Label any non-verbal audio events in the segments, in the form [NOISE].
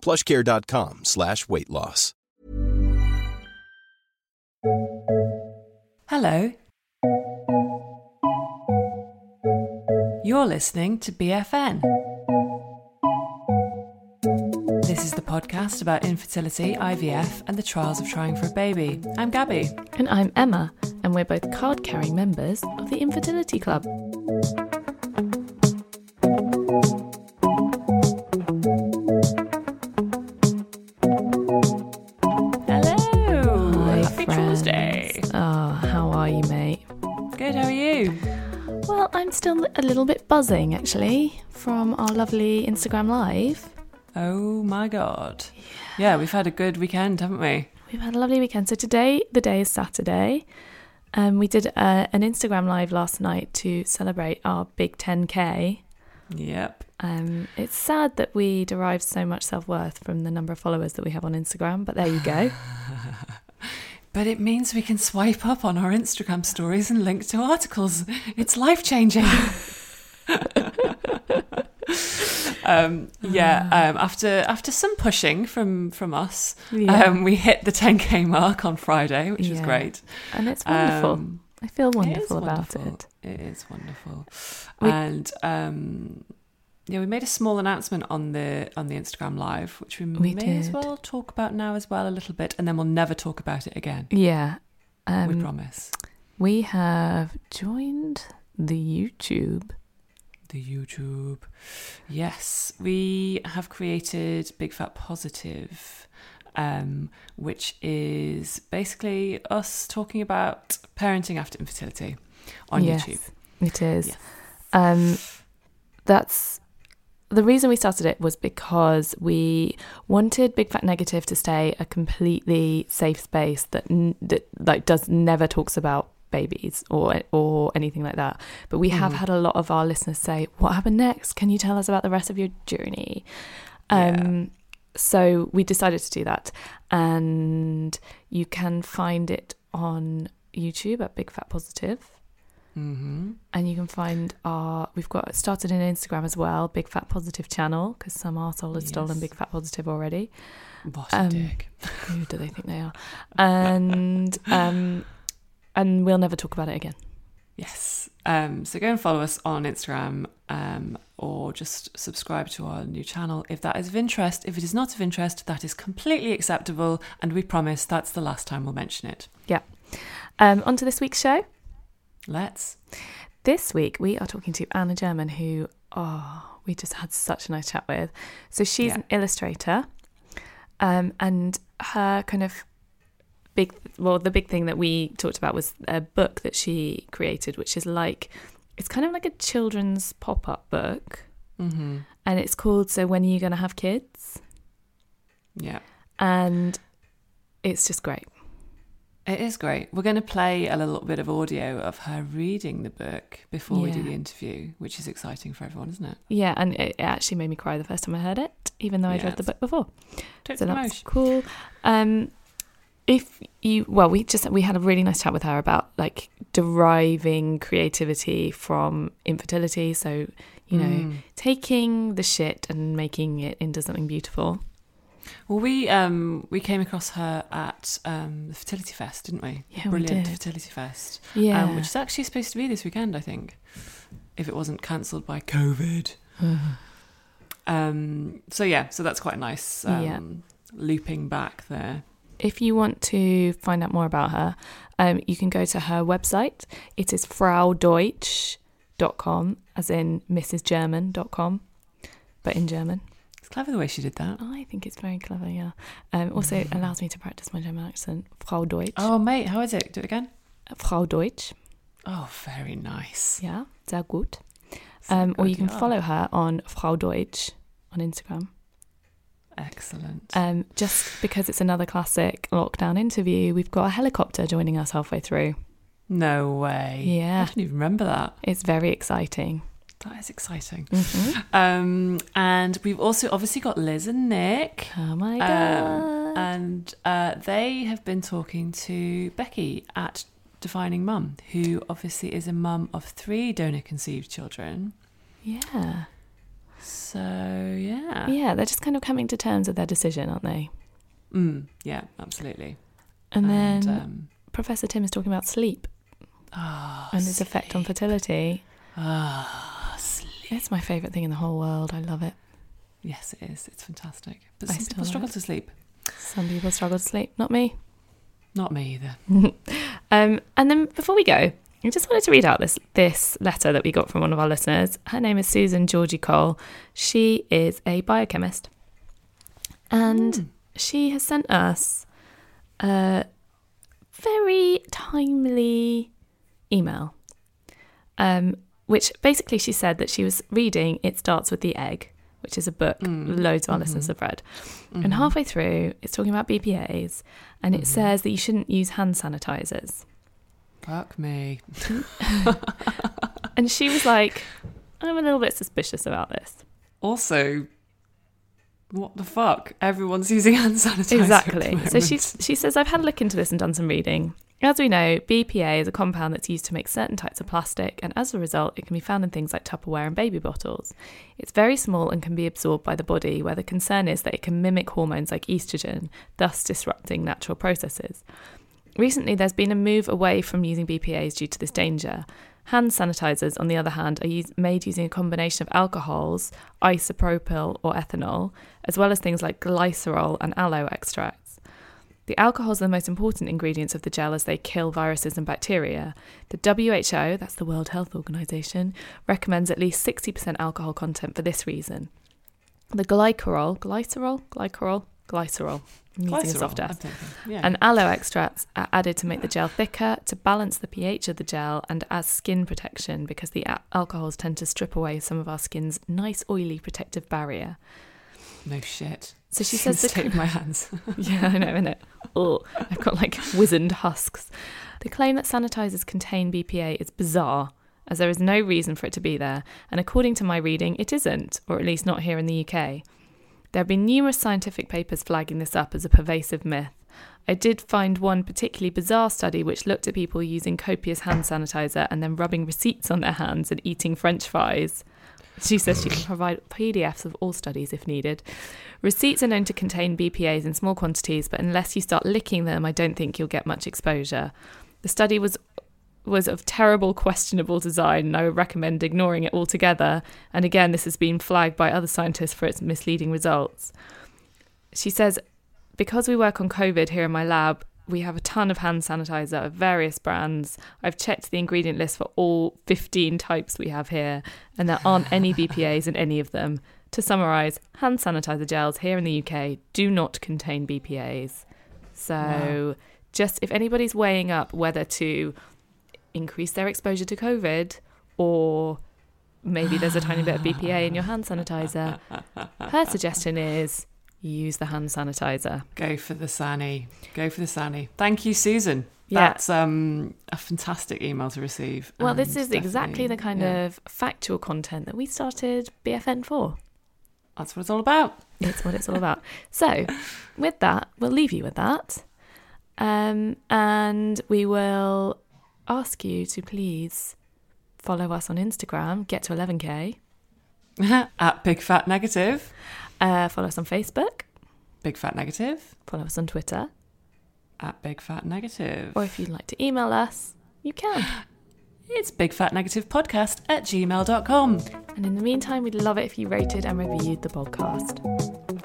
plushcare.com slash weight loss. Hello. You're listening to BFN. This is the podcast about infertility, IVF, and the trials of trying for a baby. I'm Gabby. And I'm Emma, and we're both card carrying members of the Infertility Club. I'm still a little bit buzzing actually from our lovely Instagram Live. Oh my god. Yeah, we've had a good weekend, haven't we? We've had a lovely weekend. So today, the day is Saturday. Um, we did uh, an Instagram Live last night to celebrate our big 10k. Yep. Um, it's sad that we derive so much self worth from the number of followers that we have on Instagram, but there you go. [LAUGHS] But it means we can swipe up on our Instagram stories and link to articles. It's life changing. [LAUGHS] um, yeah. Um, after after some pushing from from us, Yeah. um, we hit the 10k mark on Friday, which was great. and it's wonderful. Um, I feel It wonderful about wonderful. it. It is wonderful. We- and um, yeah, we made a small announcement on the on the Instagram live, which we, We may as well talk about now as well a little bit, and then we'll never talk about it again. Yeah. we Um, promise. we have joined the YouTube. The YouTube. Yes, we have created Big Fat Positive, um, which is basically us talking about parenting after infertility on Yes, YouTube. It is. Yes. Um, that's the reason we started it was because we wanted Big Fat Negative to stay a completely safe space that that like does never talks about babies or or anything like that. But we have Mhm. had a lot of our listeners say, "What happened next? Can you tell us about the rest of your journey?" Um, so we decided to do that, and you can find it on YouTube at Big Fat Positive Mm-hmm. and you can find our we've got started an instagram as well big fat positive channel because some arsehole has stolen big fat positive already What a Um, dick. who do they think they are and um and we'll never talk about it again Yes. Um, so go and follow us on Instagram um, or just subscribe to our new channel if that is of interest. If it is not of interest, that is completely acceptable, and we promise that's the last time we'll mention it. Yeah. Um on to this week's show Let's. this week we are talking to anna german who oh we just had such a nice chat with so she's Yeah. an illustrator um and her kind of big well the big thing that we talked about was a book that she created which is like it's kind of like a children's pop-up book Mm-hmm. and it's called so when are you going to have kids Yeah. and it's just great It is great. We're going to play a little bit of audio of her reading the book before we do the interview, which is exciting for everyone, isn't it? yeah and it, actually made me cry the first time i heard it even though i'd Yeah, read the book before so that's cool. Um, if you well, we just we had a really nice chat with her about like deriving creativity from infertility. So you know, Mm. taking the shit and making it into something beautiful. Well, we um we came across her at um the Fertility Fest, didn't we? Yeah, we Brilliant did. Fertility Fest. Yeah, um, which is actually supposed to be this weekend, I think, if it wasn't cancelled by COVID. Um, so yeah, so that's quite nice. Um, Yeah. Looping back there. if you want to find out more about her, um, you can go to her website. It is fraudeutsch.com, as in Mrs. German.com, but in German. It's clever the way she did that. I think it's very clever, yeah. Um, also, it allows me to practice my German accent. Frau Deutsch. Oh, mate, how is it? Do it again. Frau Deutsch. Oh, very nice. Yeah, sehr gut. Um, or you can follow her on Frau Deutsch on Instagram. Excellent. Um, just because it's another classic lockdown interview, we've got a helicopter joining us halfway through. no way. Yeah. I didn't even remember that. It's very exciting. That is exciting. Mhm. Um, and we've also obviously got Liz and Nick. Oh my Um, god! and uh, they have been talking to Becky at Defining Mum, who obviously is a mum of three donor conceived children. yeah, So, yeah. yeah, they're just kind of coming to terms with their decision, aren't they? Mm, yeah, absolutely. And, then um, Professor Tim is talking about sleep ah, and its effect on fertility. ah, sleep. It's my favourite thing in the whole world. I love it. Yes, it is. It's fantastic. But I some people struggle it. to sleep. Some people struggle to sleep, not me. Not me either. [LAUGHS] Um, and then before we go, I just wanted to read out this this letter that we got from one of our listeners. Her name is Susan Georgie Cole. She is a biochemist, and Mm. she has sent us a very timely email. Um, which basically she said that she was reading "It Starts with the Egg," which is a book Mm. loads of our Mhm. listeners have read. Mhm. And halfway through, it's talking about BPAs, and it Mhm. says that you shouldn't use hand sanitizers. Fuck me. [LAUGHS] And she was like, I'm a little bit suspicious about this. Also, what the fuck? Everyone's using hand sanitizer. Exactly. So she, she says, I've had a look into this and done some reading. As we know, BPA is a compound that's used to make certain types of plastic, and as a result, it can be found in things like Tupperware and baby bottles. It's very small and can be absorbed by the body, where the concern is that it can mimic hormones like estrogen, thus disrupting natural processes. Recently, there's been a move away from using BPAs due to this danger. Hand sanitizers, on the other hand, are used, made using a combination of alcohols, isopropyl or ethanol, as well as things like glycerol and aloe extracts. The alcohols are the most important ingredients of the gel as they kill viruses and bacteria. The WHO, that's the World Health Organization, recommends at least 60% alcohol content for this reason. The glycerol, glycerol, glycerol, glycerol, Glycerol, soft thinking. Yeah. and aloe extracts are added to make the gel thicker, to balance the pH of the gel, and as skin protection because the a- alcohols tend to strip away some of our skin's nice, oily protective barrier. no shit. So she Just says the take my hands. [LAUGHS] yeah, I know, innit? Oh, I've got like wizened husks. The claim that sanitizers contain BPA is bizarre, as there is no reason for it to be there, and according to my reading, it isn't, or at least not here in the UK. There have been numerous scientific papers flagging this up as a pervasive myth. I did find one particularly bizarre study which looked at people using copious hand sanitizer and then rubbing receipts on their hands and eating french fries. She says she can provide PDFs of all studies if needed. Receipts are known to contain BPAs in small quantities, but unless you start licking them, I don't think you'll get much exposure. The study was was of terrible, questionable design, and I would recommend ignoring it altogether. And again, this has been flagged by other scientists for its misleading results. She says, because we work on COVID here in my lab, we have a ton of hand sanitizer of various brands. I've checked the ingredient list for all 15 types we have here, and there aren't any [LAUGHS] BPAs in any of them. To summarise, hand sanitizer gels here in the UK do not contain BPAs. So, just if anybody's weighing up whether to increase their exposure to COVID or maybe there's a tiny bit of BPA in your hand sanitizer, her [LAUGHS] suggestion is use the hand sanitizer. Go for the Sani. Go for the Sani. Thank you, Susan. Yeah. That's um, a fantastic email to receive. Well, this is exactly the kind yeah, of factual content that we started BFN for. That's what it's all about. It's what it's all about. So, with that, we'll leave you with that. Um, and we will ask you to please follow us on Instagram, get to 11k, [LAUGHS] At Big Fat Negative. Uh, follow us on Facebook, Big Fat Negative. follow us on Twitter, At Big Fat Negative. or if you'd like to email us, you can. [GASPS] It's Big Fat Negative Podcast at gmail.com. And in the meantime, we'd love it if you rated and reviewed the podcast.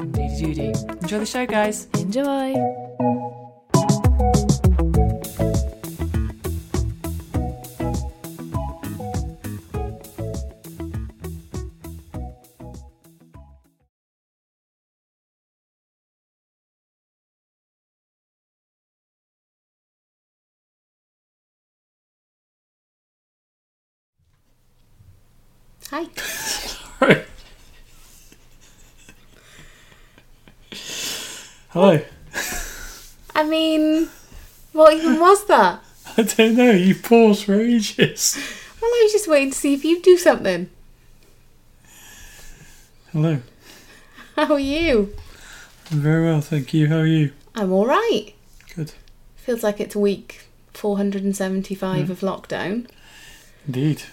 Indeedy doody. Enjoy the show, guys. Enjoy! Hello. I mean, what even was that? [LAUGHS] I don't know. You paused for ages. Well, I was just waiting to see if you'd do something. Hello. How are you? I'm very well, thank you. How are you? I'm all right. Good. Feels like it's week 475 of lockdown, Indeed.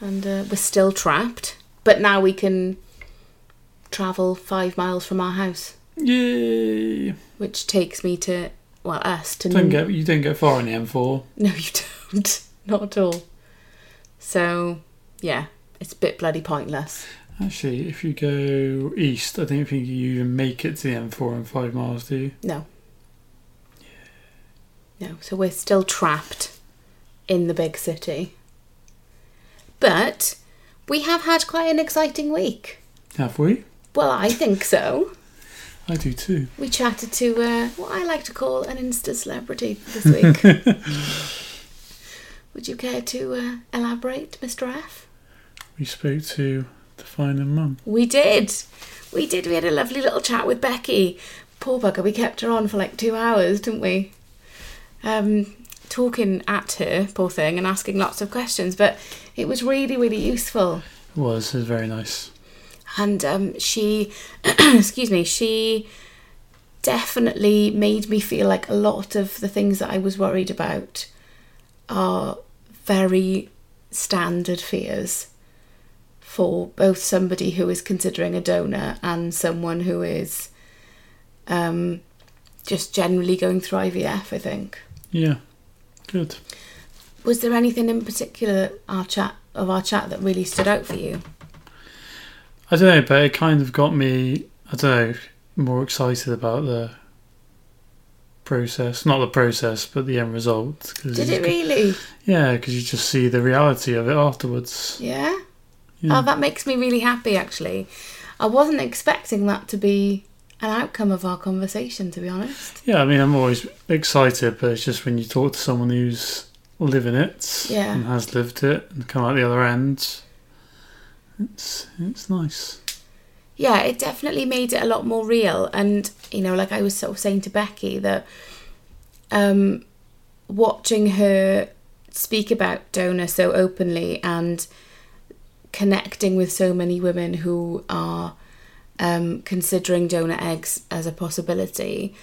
and uh, we're still trapped. But now we can travel five miles from our house, Yay. which takes me to well, us to. Don't get you don't get far on the M4. [LAUGHS] No, you don't. [LAUGHS] Not at all. So, yeah, it's a bit bloody pointless. Actually, if you go east, I don't think you even make it to the M4 in five miles, do you? No. No, so we're still trapped in the big city. But we have had quite an exciting week. Have we? Well, I think so. I do too. We chatted to uh, what I like to call an Insta celebrity this [LAUGHS] week. Would you care to uh, elaborate, Mr. F? We spoke to Defining Mum. We did. We did. We had a lovely little chat with Becky. Poor bugger, we kept her on for like two hours, didn't we? Um, talking at her, poor thing, and asking lots of questions. But it was really, really useful. It was. It was very nice. And um, she, [CLEARS THROAT] excuse me, she definitely made me feel like a lot of the things that I was worried about are very standard fears for both somebody who is considering a donor and someone who is um, just generally going through IVF, I think. Yeah. Good. Was there anything in particular our chat of our chat that really stood out for you? I don't know, but it kind of got me. I don't know, more excited about the process. Not the process, but the end result. 'cause Did it really? Yeah, because you just see the reality of it afterwards. Yeah. Yeah. Oh, that makes me really happy actually. I wasn't expecting that to be an outcome of our conversation, to be honest. Yeah, I mean, I'm always excited, but it's just when you talk to someone who's living it Yeah. and has lived it and come out the other end, it's it's nice. Yeah, it definitely made it a lot more real. And, you know, like I was sort of saying to Becky, that um, watching her speak about donor so openly and connecting with so many women who are um, considering donor eggs as a possibility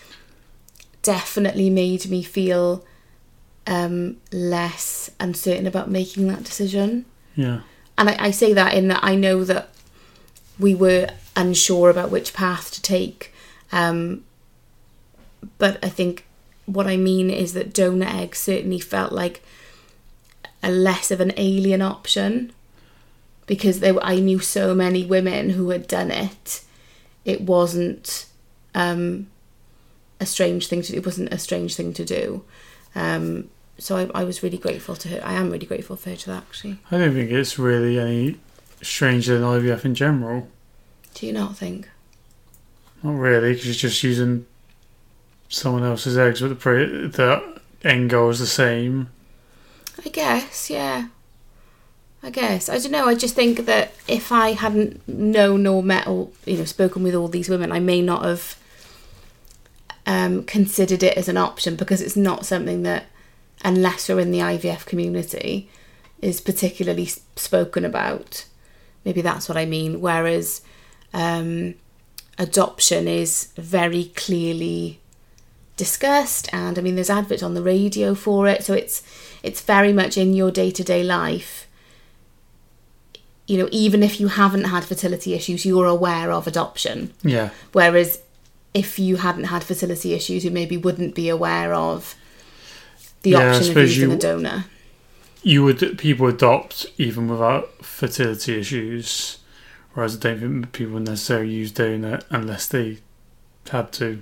definitely made me feel um, less uncertain about making that decision. Yeah, And I, I say that in that I know that we were unsure about which path to take. Um, but I think what I mean is that donor eggs certainly felt like a less of an alien option because they were, I knew so many women who had done it. It wasn't um, a strange thing to. It wasn't a strange thing to do. Um, so I, I was really grateful to her. I am really grateful for her to that actually. I don't think it's really any stranger than IVF in general. Do you not think? Not really, because you're just using someone else's eggs, but the pro- the end goal is the same. I guess, yeah. I guess. I don't know. I just think that if I hadn't known or met or, you know, spoken with all these women, I may not have um, considered it as an option because it's not something that, unless you're in the IVF community, is particularly spoken about. Maybe that's what I mean. Whereas um, adoption is very clearly discussed and I mean there's adverts on the radio for it so it's it's very much in your day-to-day life you know even if you haven't had fertility issues you're aware of adoption Yeah, whereas if you hadn't had fertility issues you maybe wouldn't be aware of the Yeah, option of using you- a donor you would people adopt even without fertility issues, whereas I don't think people necessarily use donor unless they had to.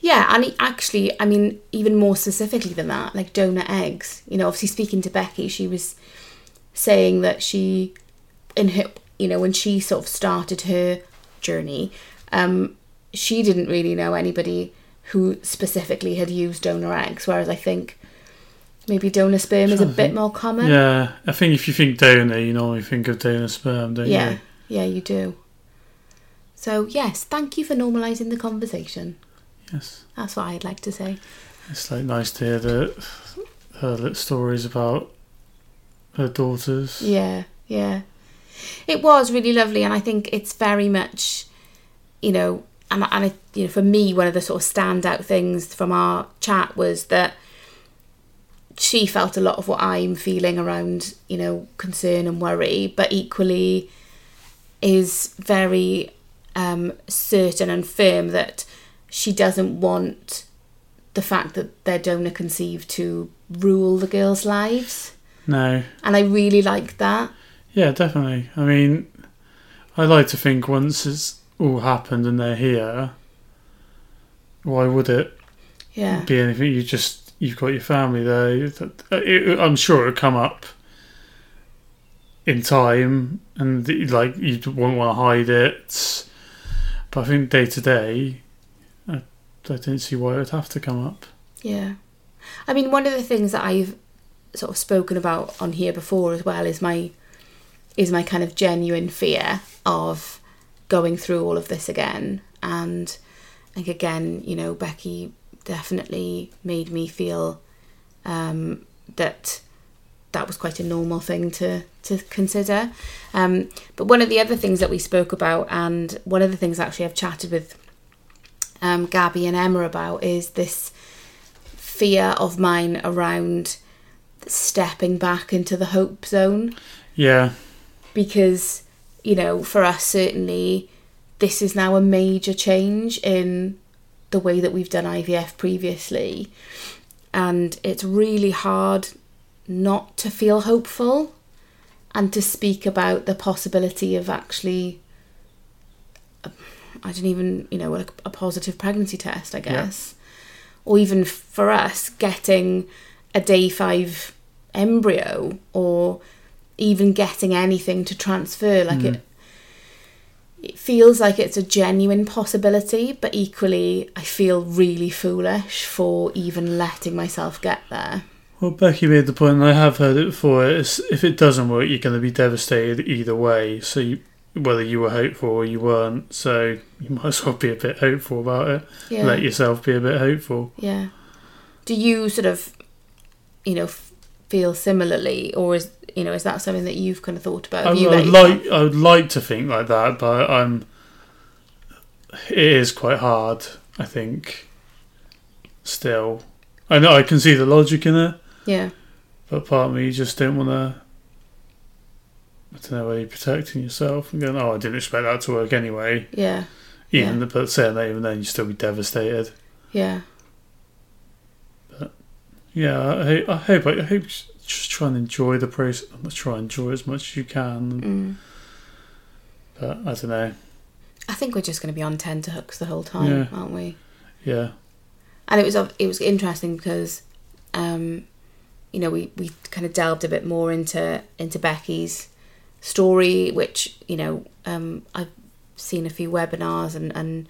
Yeah, and actually, I mean, even more specifically than that, like donor eggs. You know, obviously speaking to Becky, she was saying that she, in her, you know, when she sort of started her journey, um, she didn't really know anybody who specifically had used donor eggs. Whereas I think maybe donor sperm is a bit think. more common. Yeah, I think if you think donor, you normally think of donor sperm, don't yeah, you? yeah, yeah, you do. So yes, thank you for normalising the conversation. Yes. That's what I'd like to say. It's like nice to hear the, her stories about her daughters. Yeah, yeah. It was really lovely, and I think it's very much, you know, and and it, you know, for me, one of the sort of standout things from our chat was that she felt a lot of what I'm feeling around, you know, concern and worry, but equally is very um, certain and firm that she doesn't want the fact that they're donor conceived to rule the girls' lives. No. And I really like that. Yeah, definitely. I mean, I like to think once it's all happened and they're here, why would it Yeah. be anything? You just you've got your family there. Uh, it- I'm sure it'll come up in time, and like you won't want to hide it. But I think day to day, I, don't see why it would have to come up. Yeah. I mean, one of the things that I've sort of spoken about on here before as well is my is my kind of genuine fear of going through all of this again and like again, you know, Becky definitely made me feel um that that was quite a normal thing to to consider. Um, but one of the other things that we spoke about, and one of the things actually I've chatted with um, Gabby and Emma about, is this fear of mine around stepping back into the hope zone Yeah, because you know for us certainly this is now a major change in the way that we've done IVF previously. And it's really hard not to feel hopeful and to speak about the possibility of actually I don't even you know a, a positive pregnancy test I guess. Or even for us getting a day 5 embryo or even getting anything to transfer like hmm. it it feels like it's a genuine possibility but equally i feel really foolish for even letting myself get there Well, Becky made the point, and I have heard it before. Is if it doesn't work, you're going to be devastated either way. So, you, whether you were hopeful or you weren't, so you might as well be a bit hopeful about it. yeah Let yourself be a bit hopeful. yeah do you sort of you know f- feel similarly or is you know is that something that you've kind of thought about I, you I would like, I would like to think like that, but I'm. It is quite hard. I think. Still, I know I can see the logic in it, yeah but part of me just don't want to. I don't know, are you protecting yourself and going, oh, I didn't expect that to work anyway. yeah Even but saying that, even then, you'd still be devastated. yeah But Yeah, I, I hope. I hope just try and enjoy the process. Try and enjoy as much as you can. mm. But I don't know. i think we're just going to be on tenterhooks the whole time Yeah. aren't we Yeah, and it was it was interesting because um you know we we kind of delved a bit more into into Becky's story which you know um I've seen a few webinars and and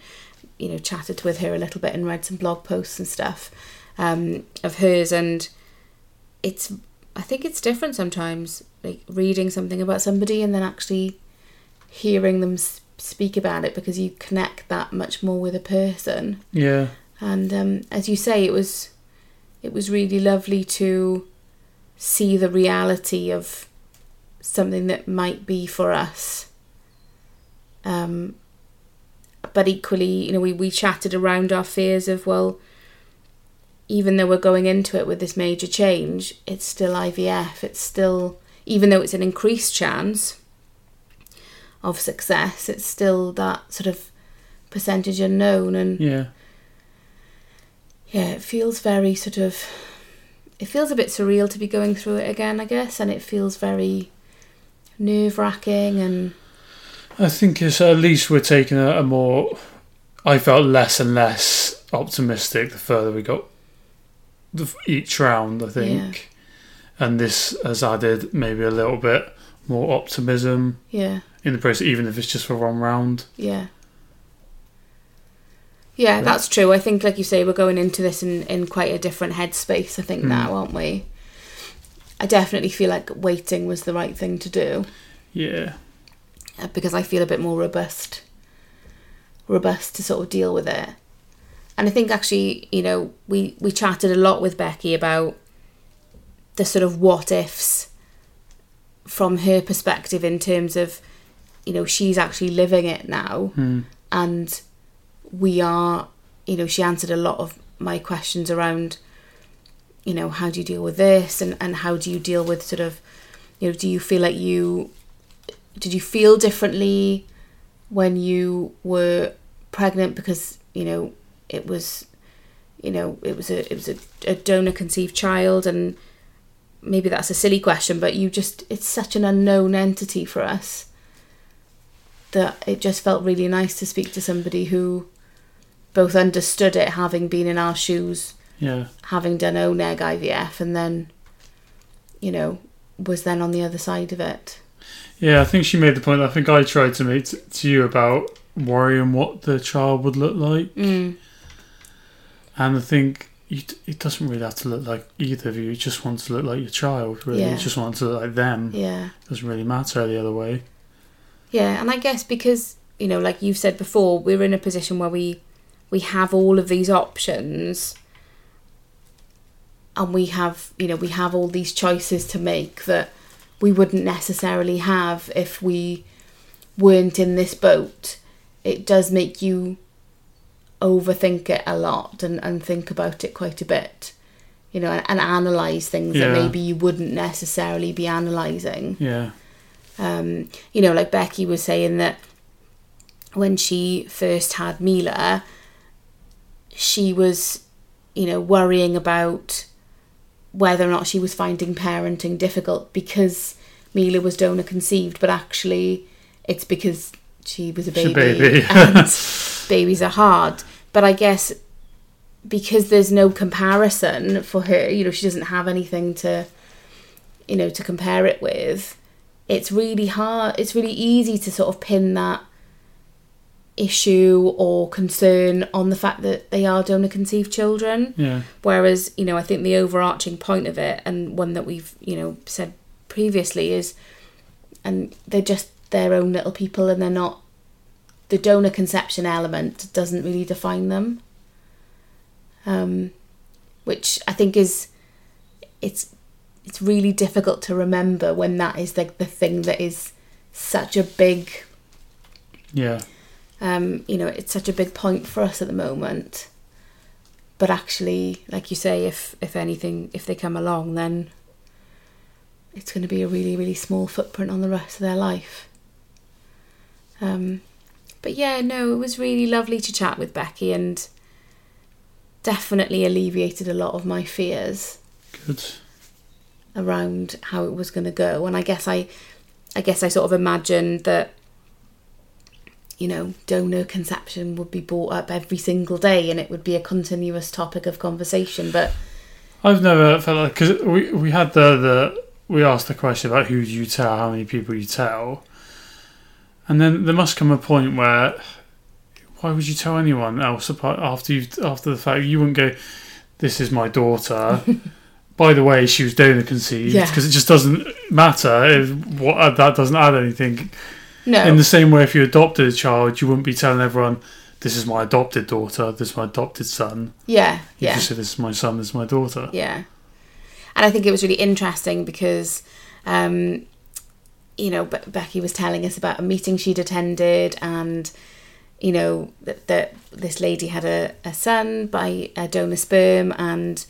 you know chatted with her a little bit and read some blog posts and stuff um of hers and it's I think it's different sometimes like reading something about somebody and then actually hearing them speak about it because you connect that much more with a person yeah, and um, as you say, it was it was really lovely to see the reality of something that might be for us. Um, but equally, you know, we, we chatted around our fears of well, even though we're going into it with this major change, it's still IVF. It's still even though it's an increased chance of success, it's still that sort of percentage unknown and yeah. yeah, it feels very sort of. It feels a bit surreal to be going through it again, I guess, and it feels very nerve wracking and I think it's at least we're taking a, a more. I felt less and less optimistic the further we got each round. I think, and this has added maybe a little bit more optimism yeah, in the process, even if it's just for one round. yeah. Yeah, that's true. I think, like you say, we're going into this in, in quite a different headspace, I think, Mm. now, aren't we? I definitely feel like waiting was the right thing to do Yeah. uh, because I feel a bit more robust, robust to sort of deal with it. And I think actually, you know, we we chatted a lot with Becky about the sort of what ifs from her perspective in terms of, you know, she's actually living it now, hmm. and we are, you know, she answered a lot of my questions around, you know, how do you deal with this, and and how do you deal with sort of, you know, do you feel like you did you feel differently when you were pregnant? Because you know it was you know it was a it was a, a donor conceived child and maybe that's a silly question but you just it's such an unknown entity for us that it just felt really nice to speak to somebody who both understood it having been in our shoes Yeah. having done own egg IVF and then you know was then on the other side of it Yeah, I think she made the point I think I tried to make t- to you about worrying what the child would look like. mm. And I think you, it doesn't really have to look like either of you. You just want to look like your child, really. Yeah. You just want to look like them. yeah It doesn't really matter the other way. Yeah, and I guess because you know, like you've said before, we're in a position where we we have all of these options, and we have you know we have all these choices to make that we wouldn't necessarily have if we weren't in this boat. It does make you overthink it a lot and, and think about it quite a bit, you know, and, and analyze things Yeah. that maybe you wouldn't necessarily be analyzing Yeah. um, you know, like Becky was saying that when she first had Mila, she was, you know, worrying about whether or not she was finding parenting difficult because Mila was donor conceived, but actually it's because she was a She's a baby, baby. and [LAUGHS] babies are hard. But I guess because there's no comparison for her, you know, she doesn't have anything to, you know, to compare it with it's really hard it's really easy to sort of pin that issue or concern on the fact that they are donor conceived children Yeah. whereas you know i think the overarching point of it and one that we've you know said previously is and they're just their own little people and they're not the donor conception element doesn't really define them um which i think is it's it's really difficult to remember when that is like the thing that is such a big Yeah. um, you know, it's such a big point for us at the moment. But actually, like you say, if if anything, if they come along, then it's going to be a really, really small footprint on the rest of their life. Um, but yeah, no, it was really lovely to chat with Becky and definitely alleviated a lot of my fears Good. around how it was going to go and i guess i i guess i sort of imagined that you know donor conception would be brought up every single day and it would be a continuous topic of conversation but I've never felt like because we we had the the we asked the question about who do you tell, how many people you tell, and then there must come a point where why would you tell anyone else apart after you after the fact you wouldn't go, this is my daughter. [LAUGHS] By the way, she was donor conceived Yeah. because it just doesn't matter. If, what that doesn't add anything. no In the same way, if you adopted a child, you wouldn't be telling everyone, "This is my adopted daughter. This is my adopted son." yeah You yeah just say, "This is my son. This is my daughter." Yeah. And I think it was really interesting because, um, you know, Be- Becky was telling us about a meeting she'd attended and, you know, that, that this lady had a, a son by a donor sperm and,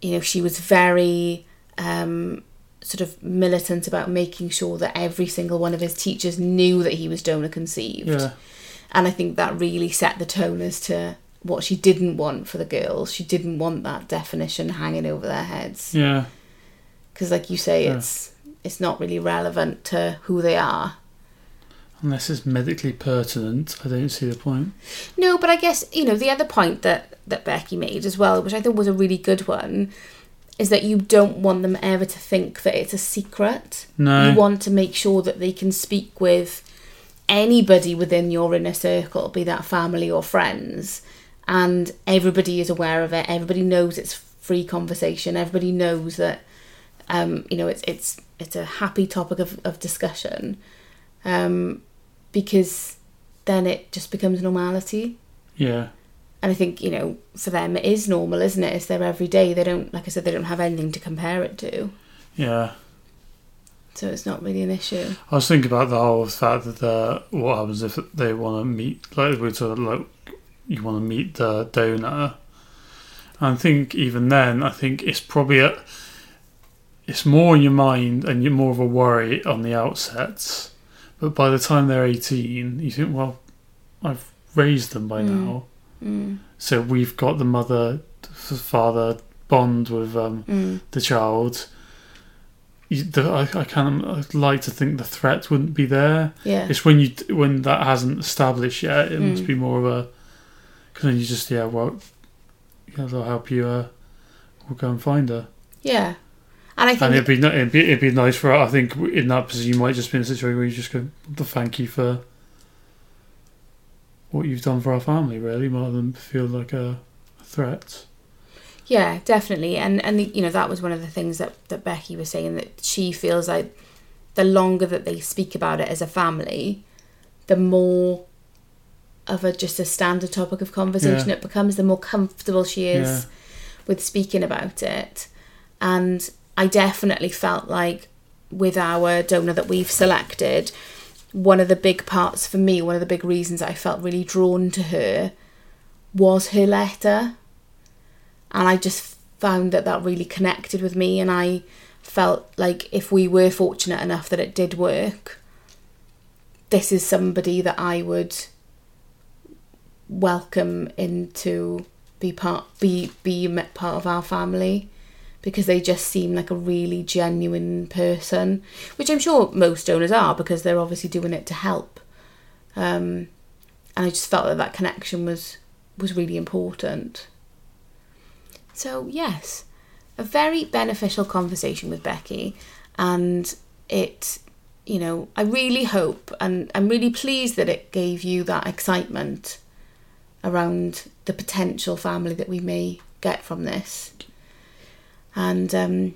you know, she was very um, sort of militant about making sure that every single one of his teachers knew that he was donor conceived. Yeah. And I think that really set the tone as to what she didn't want for the girls. She didn't want that definition hanging over their heads. Yeah. Because, like you say, Yeah. it's it's not really relevant to who they are. Unless it's medically pertinent, I don't see the point. No, but I guess you know the other point that that Becky made as well, which I thought was a really good one, is that you don't want them ever to think that it's a secret. No. You want to make sure that they can speak with anybody within your inner circle, be that family or friends, and everybody is aware of it. Everybody knows it's free conversation. Everybody knows that Um, you know, it's it's it's a happy topic of, of discussion. Um, because then it just becomes normality. Yeah. And I think, you know, for them it is normal, isn't it? It's their everyday. They don't like I said, they don't have anything to compare it to. Yeah. So it's not really an issue. I was thinking about the whole fact that uh, what happens if they want to meet, like we sort of like, you want to meet the donor. And I think even then, I think it's probably a, it's more in your mind and you're more of a worry on the outset. But by the time they're 18, you think, well, I've raised them by now. Mm. So we've got the mother, father bond with um, Mm. the child. You, the, I, I kind of like to think the threat wouldn't be there. Yeah. It's when you when that hasn't established yet. It must Mm. be more of a because then you just yeah well yeah they'll help you. Uh, we'll go and find her. Yeah. And I And it'd be, it'd be it'd be nice for I think in that position you might just be in a situation where you just go the thank you for what you've done for our family really rather than feel like a, a threat. Yeah, definitely. And and you know that was one of the things that that Becky was saying that she feels like the longer that they speak about it as a family, the more of a just a standard topic of conversation Yeah. it becomes, the more comfortable she is Yeah. with speaking about it. And I definitely felt like with our donor that we've selected, one of the big parts for me, one of the big reasons I felt really drawn to her was her letter. And I just found that that really connected with me. And I felt like if we were fortunate enough that it did work, this is somebody that I would welcome into be part be be part of our family because they just seem like a really genuine person which i'm sure most donors are because they're obviously doing it to help um and i just felt that that connection was was really important so yes a very beneficial conversation with becky and it you know i really hope and i'm really pleased that it gave you that excitement around the potential family that we may get from this. And um,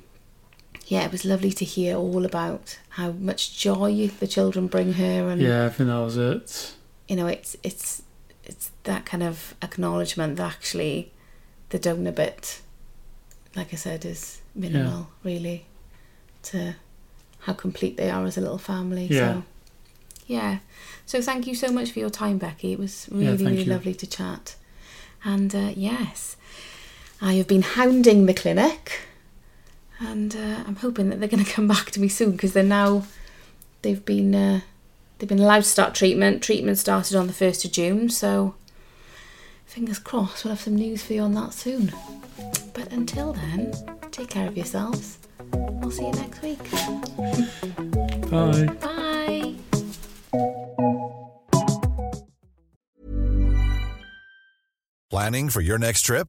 yeah, it was lovely to hear all about how much joy the children bring her, and Yeah, I think that was it. you know, it's it's it's that kind of acknowledgement that actually the donor bit, like I said, is minimal really to how complete they are as a little family. Yeah. So yeah. So thank you so much for your time, Becky. It was really, thank really you. lovely to chat. And uh, yes, I have been hounding the clinic, and uh, I'm hoping that they're going [LAUGHS] to come back to me soon because they're now they've been uh, they've been allowed to start treatment. Treatment started on the first of June, so fingers crossed we'll have some news for you on that soon. But until then, take care of yourselves. I'll see you next week. [LAUGHS] Bye. Bye. Planning for your next trip?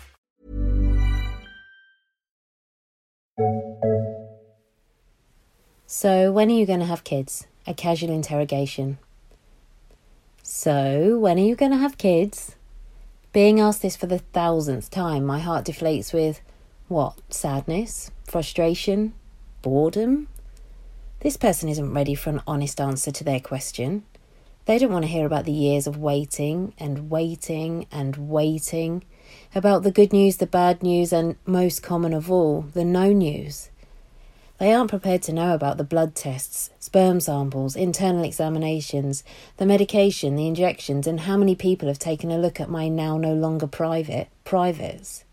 So, when are you going to have kids? A casual interrogation. So, when are you going to have kids? Being asked this for the thousandth time, my heart deflates with what? Sadness? Frustration? Boredom? This person isn't ready for an honest answer to their question. They don't want to hear about the years of waiting and waiting and waiting, about the good news, the bad news, and most common of all, the no news. They aren't prepared to know about the blood tests, sperm samples, internal examinations, the medication, the injections, and how many people have taken a look at my now no longer private privates.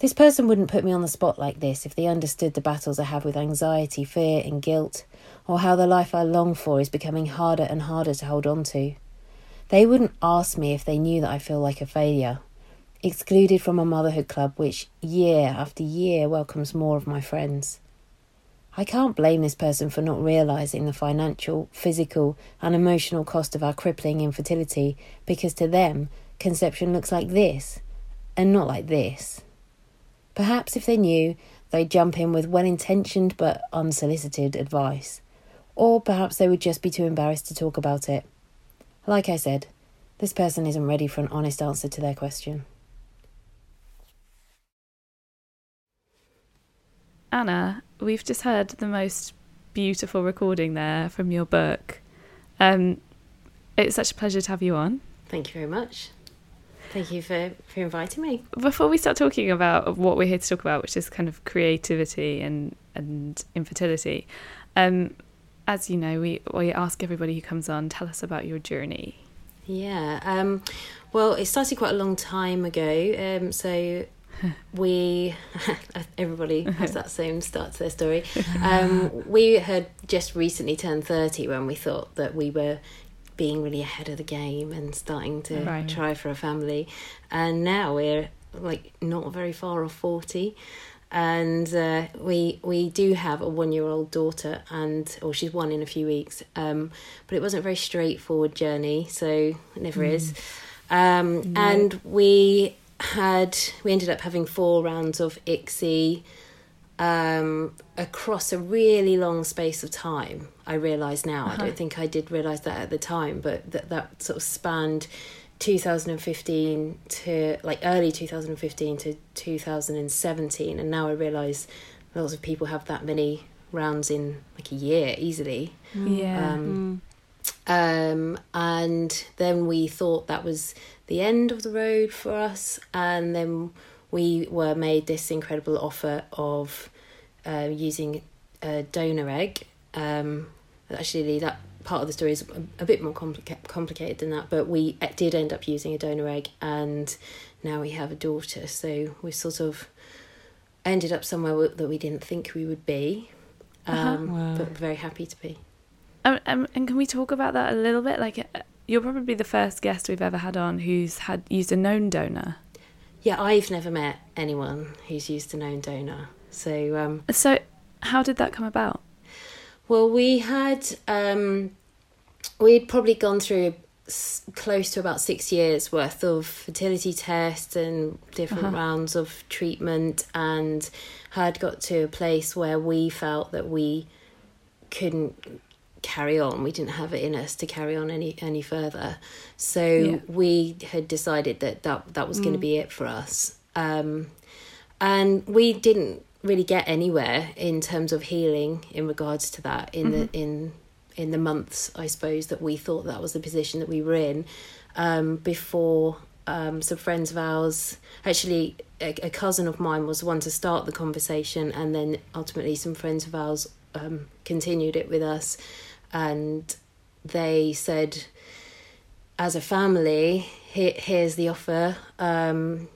This person wouldn't put me on the spot like this if they understood the battles I have with anxiety, fear, and guilt, or how the life I long for is becoming harder and harder to hold on to. They wouldn't ask me if they knew that I feel like a failure, excluded from a motherhood club which year after year welcomes more of my friends. I can't blame this person for not realizing the financial, physical, and emotional cost of our crippling infertility because to them, conception looks like this and not like this. Perhaps if they knew, they'd jump in with well intentioned but unsolicited advice. Or perhaps they would just be too embarrassed to talk about it. Like I said, this person isn't ready for an honest answer to their question. Anna, we've just heard the most beautiful recording there from your book. Um, it's such a pleasure to have you on. Thank you very much. Thank you for, for inviting me. Before we start talking about what we're here to talk about, which is kind of creativity and, and infertility, um, as you know, we, we ask everybody who comes on, tell us about your journey. Yeah, um, well, it started quite a long time ago. Um, so [LAUGHS] we [LAUGHS] everybody has that same start to their story. [LAUGHS] Um, we had just recently turned thirty when we thought that we were being really ahead of the game and starting to Right. try for a family, and now we're like not very far off forty. And uh, we we do have a one year old daughter, and or she's one in a few weeks. Um, but it wasn't a very straightforward journey, so it never is. Um, And we had we ended up having four rounds of ICSI um, across a really long space of time. I realise now. I don't think I did realise that at the time, but that that sort of spanned 2015 to like early 2015 to 2017, and now I realise lots of people have that many rounds in like a year easily. Yeah. Um, um, and then we thought that was the end of the road for us, and then we were made this incredible offer of uh, using a donor egg. Um, actually, that part of the story is a, a bit more complica- complicated than that, but we uh, did end up using a donor egg, and now we have a daughter. So we sort of ended up somewhere that we didn't think we would be, um, Wow. but very happy to be. Um, um, and can we talk about that a little bit? Like, uh, you're probably the first guest we've ever had on who's had used a known donor. Yeah, I've never met anyone who's used a known donor. So, um, So, how did that come about? well, we had um, we'd probably gone through close to about six years worth of fertility tests and different Uh-huh. rounds of treatment, and had got to a place where we felt that we couldn't carry on. We didn't have it in us to carry on any any further. So Yeah. we had decided that that that was going to be it for us. Um, and we didn't really get anywhere in terms of healing in regards to that in the in in the months I suppose that we thought that was the position that we were in um, before um, some friends of ours actually a, a cousin of mine was the one to start the conversation and then ultimately some friends of ours um, continued it with us and they said as a family here, here's the offer um,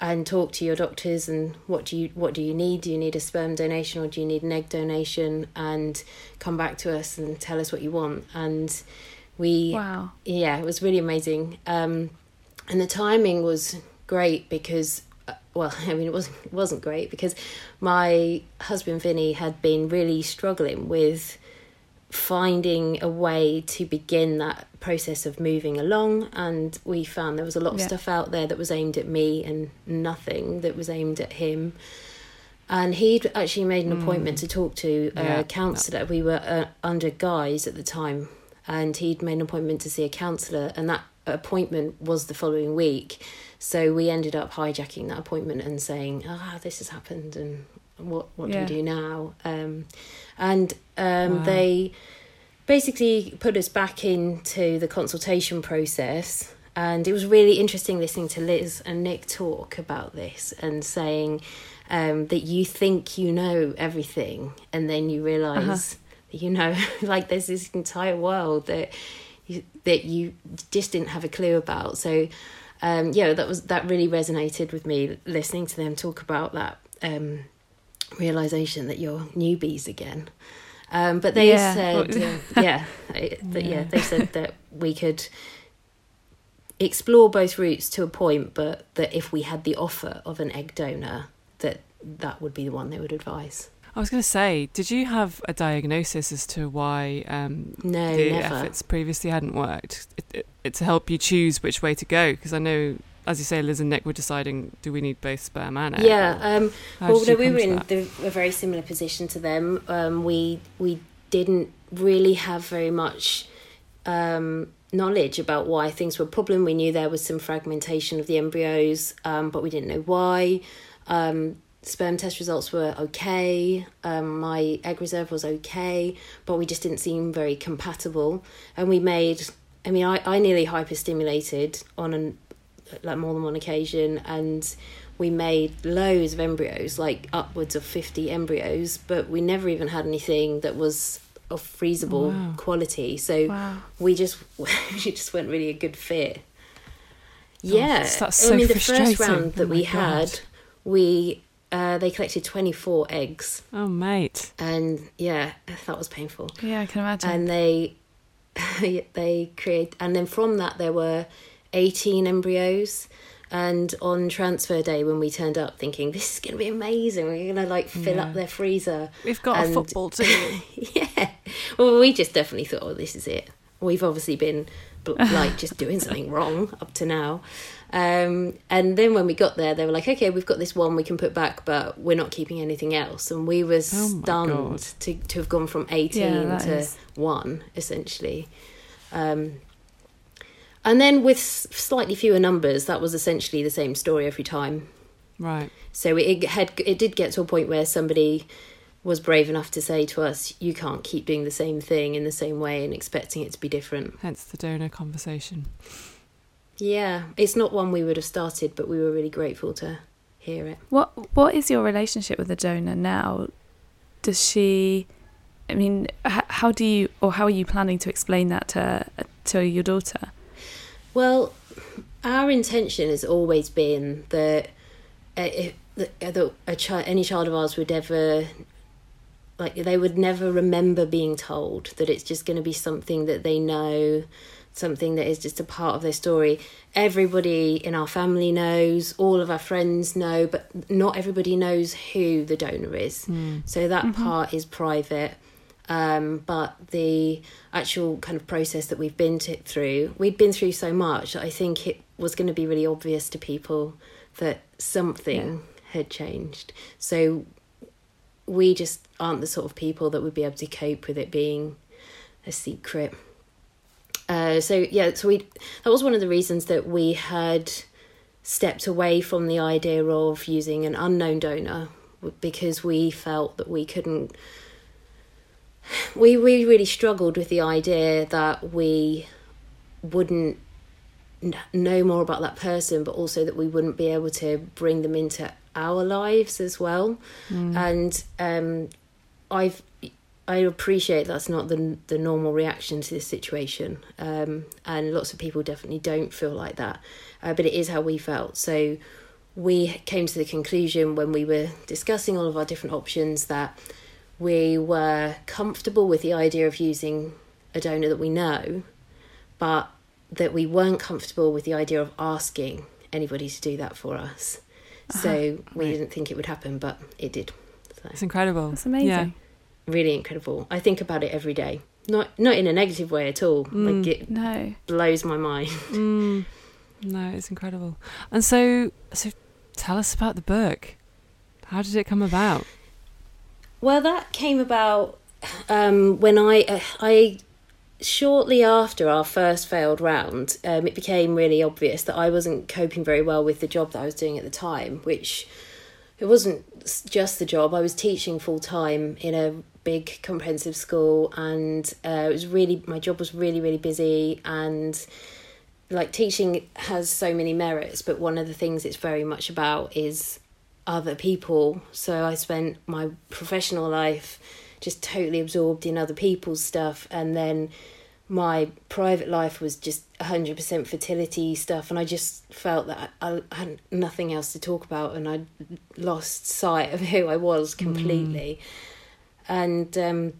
and talk to your doctors and what do you what do you need? Do you need a sperm donation or do you need an egg donation? And come back to us and tell us what you want. And we Wow. yeah it was really amazing. Um and the timing was great because uh, well [LAUGHS] i mean it wasn't it wasn't great because my husband vinny had been really struggling with finding a way to begin that process of moving along and we found there was a lot of Yeah. stuff out there that was aimed at me and nothing that was aimed at him and he'd actually made an appointment Mm. to talk to a Yeah, counsellor. We were uh, under Guy's at the time, and he'd made an appointment to see a counsellor, and that appointment was the following week. So we ended up hijacking that appointment and saying, "Ah, this has happened, and what what Yeah. do we do now?" Um, and um, Wow. they basically put us back into the consultation process. And it was really interesting listening to Liz and Nick talk about this and saying um, that you think you know everything, and then you realize that you know, [LAUGHS] like there's this entire world that you, that you just didn't have a clue about. So, um, yeah, that was that really resonated with me listening to them talk about that um, realization that you're newbies again. Um, but they Yeah. said, uh, [LAUGHS] yeah, that, yeah, they said that we could explore both routes to a point, but that if we had the offer of an egg donor, that that would be the one they would advise. I was going to say, did you have a diagnosis as to why um, No, the never. efforts previously hadn't worked? It, it, it to help you choose which way to go, because I know, as you say, Liz and Nick were deciding, do we need both sperm and egg? Yeah, um, well, no, we were in the, a very similar position to them. Um, we we didn't really have very much um, knowledge about why things were a problem. We knew there was some fragmentation of the embryos, um, but we didn't know why. Um, sperm test results were okay. Um, my egg reserve was okay, but we just didn't seem very compatible. And we made, I mean, I, I nearly hyperstimulated on an like more than one occasion and we made loads of embryos like upwards of 50 embryos but we never even had anything that was of freezable Wow. quality so Wow. we just [LAUGHS] we just weren't really a good fit yeah that's- so i mean the first round that Oh we my had we uh, they collected 24 eggs Oh, mate. and yeah that was painful Yeah, I can imagine. and they [LAUGHS] they create and then from that there were 18 embryos. And on transfer day when we turned up thinking this is going to be amazing we're going to like fill Yeah. up their freezer. We've got a football [LAUGHS] team. yeah. Well we just definitely thought oh this is it. We've obviously been [LAUGHS] like just doing something wrong up to now. Um, and then when we got there they were like okay we've got this one we can put back but we're not keeping anything else. And we were Oh stunned to, to have gone from 18 Yeah, to is- one essentially. Um, and then with slightly fewer numbers that was essentially the same story every time right. so it had it did get to a point where somebody was brave enough to say to us, "You can't keep doing the same thing in the same way and expecting it to be different." Hence the donor conversation. Yeah, it's not one we would have started, but we were really grateful to hear it. What What is your relationship with the donor now? Does she? I mean, how do you or how are you planning to explain that to to your daughter? Well, our intention has always been that uh, if that uh, that a child, any child of ours would ever like they would never remember being told that it's just going to be something that they know something that is just a part of their story. Everybody in our family knows all of our friends know but not everybody knows who the donor is. Hmm. So that mm-hmm. part is private um, but the actual kind of process that we've been to, through we'd been through so much that i think it was going to be really obvious to people that something had changed so we just aren't the sort of people that would be able to cope with it being a secret. Uh, so yeah, so we that was one of the reasons that we had stepped away from the idea of using an unknown donor because we felt that we couldn't. We we really struggled with the idea that we wouldn't know more about that person, but also that we wouldn't be able to bring them into our lives as well. And um, I've I appreciate that's not the the normal reaction to this situation, um, and lots of people definitely don't feel like that, uh, but it is how we felt. So we came to the conclusion when we were discussing all of our different options that we were comfortable with the idea of using a donor that we know, but that we weren't comfortable with the idea of asking anybody to do that for us. So we Right. didn't think it would happen, but it did. So It's incredible. It's amazing. Yeah. really incredible. I think about it every day. Not not in a negative way at all. Like it No. blows my mind. [LAUGHS] Mm. No, it's incredible. And so, so tell us about the book. How did it come about? Well, that came about um, when I uh, I shortly after our first failed round, um, it became really obvious that I wasn't coping very well with the job that I was doing at the time, which it wasn't just the job. I was teaching full time in a big comprehensive school, and uh, it was really my job was really really busy and like teaching has so many merits, but one of the things it's very much about is other people. So I spent my professional life just totally absorbed in other people's stuff, and then my private life was just 100% fertility stuff. And i just felt that I, I, had nothing else to talk about. And i lost sight of who i was completely. Mm. and um,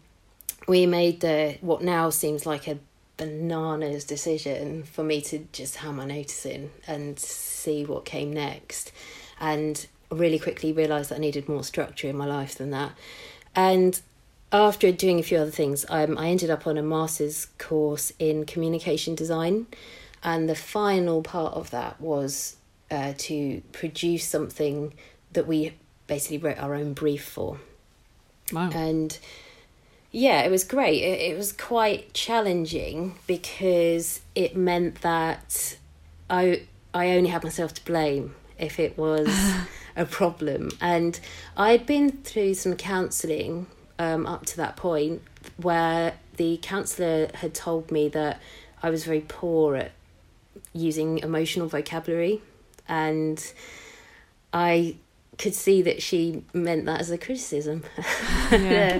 we made the what now seems like a bananas decision for me to just hand my notice in and see what came next. And really quickly realized that i needed more structure in my life than that and after doing a few other things, um, I ended up on a master's course in communication design, and the final part of that was uh, to produce something that we basically wrote our own brief for. Wow. And yeah, it was great. It, it was quite challenging because it meant that I I only had myself to blame if it was [LAUGHS] a problem, and I'd been through some counselling um, up to that point where the counsellor had told me that I was very poor at using emotional vocabulary, and I could see that she meant that as a criticism. [LAUGHS] Yeah.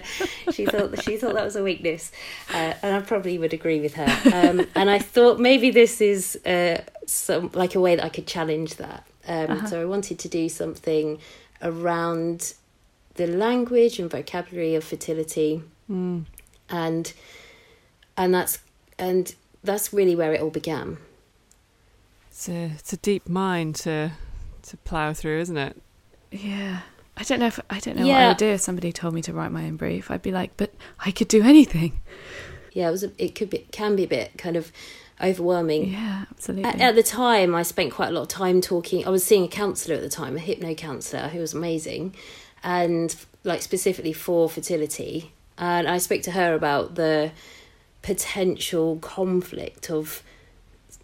she thought that she thought that was a weakness, uh, and I probably would agree with her. Um, and I thought maybe this is uh, some like a way that I could challenge that. Um, uh-huh. So I wanted to do something around the language and vocabulary of fertility, mm. and and that's and that's really where it all began. It's a it's a deep mind to to plow through, isn't it? Yeah. I don't know if I don't know yeah. what I would do if somebody told me to write my own brief. I'd be like, but I could do anything. Yeah, it was. A, it could be can be a bit kind of overwhelming. Yeah, absolutely. At, at, the time, I spent quite a lot of time talking. I was seeing a counsellor at the time, a hypno counsellor who was amazing, and like specifically for fertility. And I spoke to her about the potential conflict of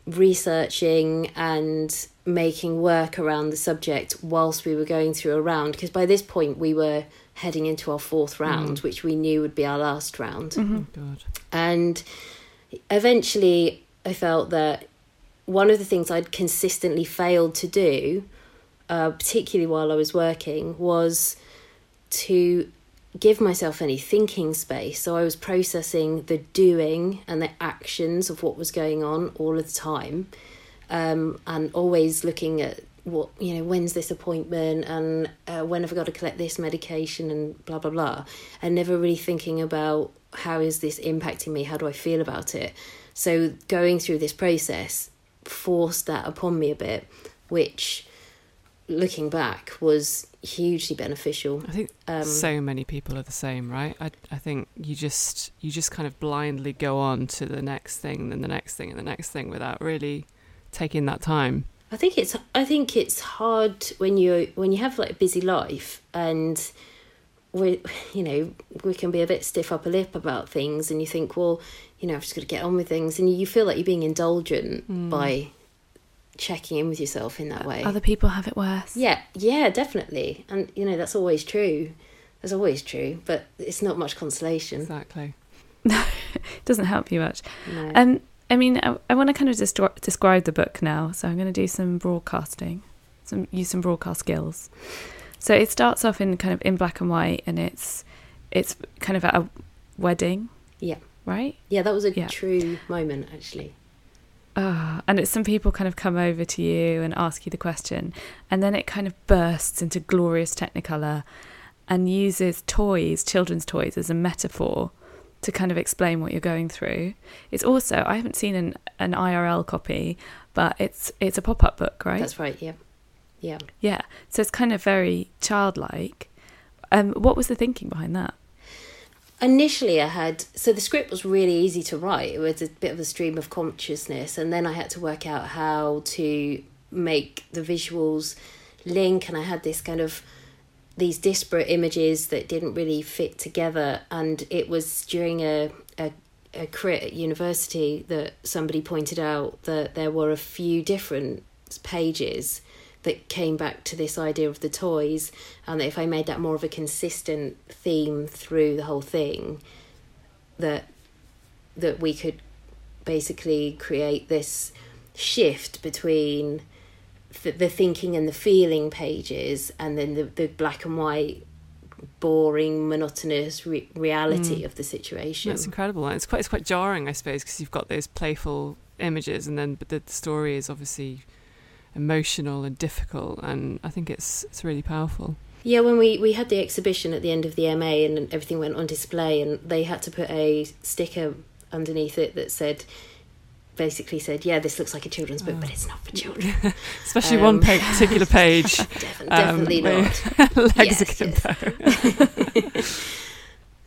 researching and making work around the subject whilst we were going through a round because by this point we were heading into our fourth round mm. which we knew would be our last round mm-hmm. and eventually i felt that one of the things i'd consistently failed to do uh, particularly while i was working was to give myself any thinking space. So I was processing the doing and the actions of what was going on all of the time, um, and always looking at what you know when's this appointment and uh, when have I got to collect this medication and blah blah blah, and never really thinking about how is this impacting me? How do I feel about it? So going through this process forced that upon me a bit, which looking back was hugely beneficial. I think um, so many people are the same, right? I I think you just you just kind of blindly go on to the next thing, then the next thing, and the next thing without really taking that time. I think it's I think it's hard when you when you have like a busy life and we [SIGHS] you know we can be a bit stiff upper lip about things and you think well you know I've just got to get on with things and you feel like you're being indulgent mm. by checking in with yourself in that way. Other people have it worse. Yeah, yeah, definitely. And you know, that's always true. That's always true, but it's not much consolation. Exactly. No, [LAUGHS] it doesn't help you much. No. Um, I mean, I, I want to kind of distro- describe the book now, so I'm going to do some broadcasting, some use some broadcast skills. So it starts off in kind of in black and white, and it's it's kind of at a wedding. Yeah. Right. Yeah, that was a yeah. true moment, actually. Oh, and it's some people kind of come over to you and ask you the question, and then it kind of bursts into glorious technicolor and uses toys, children's toys, as a metaphor to kind of explain what you're going through. It's also I haven't seen an, an IRL copy, but it's it's a pop up book, right? That's right. Yeah, yeah, yeah. So it's kind of very childlike. Um, what was the thinking behind that? initially I had so the script was really easy to write. It was a bit of a stream of consciousness, and then I had to work out how to make the visuals link, and I had this kind of these disparate images that didn't really fit together. And it was during a, a, a crit at university that somebody pointed out that there were a few different pages that came back to this idea of the toys, and that if I made that more of a consistent theme through the whole thing, that that we could basically create this shift between the thinking and the feeling pages and then the, the black and white boring monotonous re- reality mm. of the situation that's incredible it's quite it's quite jarring i suppose because you've got those playful images and then but the, the story is obviously emotional and difficult and i think it's it's really powerful yeah, when we, we had the exhibition at the end of the MA and everything went on display, and they had to put a sticker underneath it that said, basically said, "Yeah, this looks like a children's book, oh. but it's not for [LAUGHS] children." Especially um, one particular page. [LAUGHS] definitely um, not. [LAUGHS] legs yes,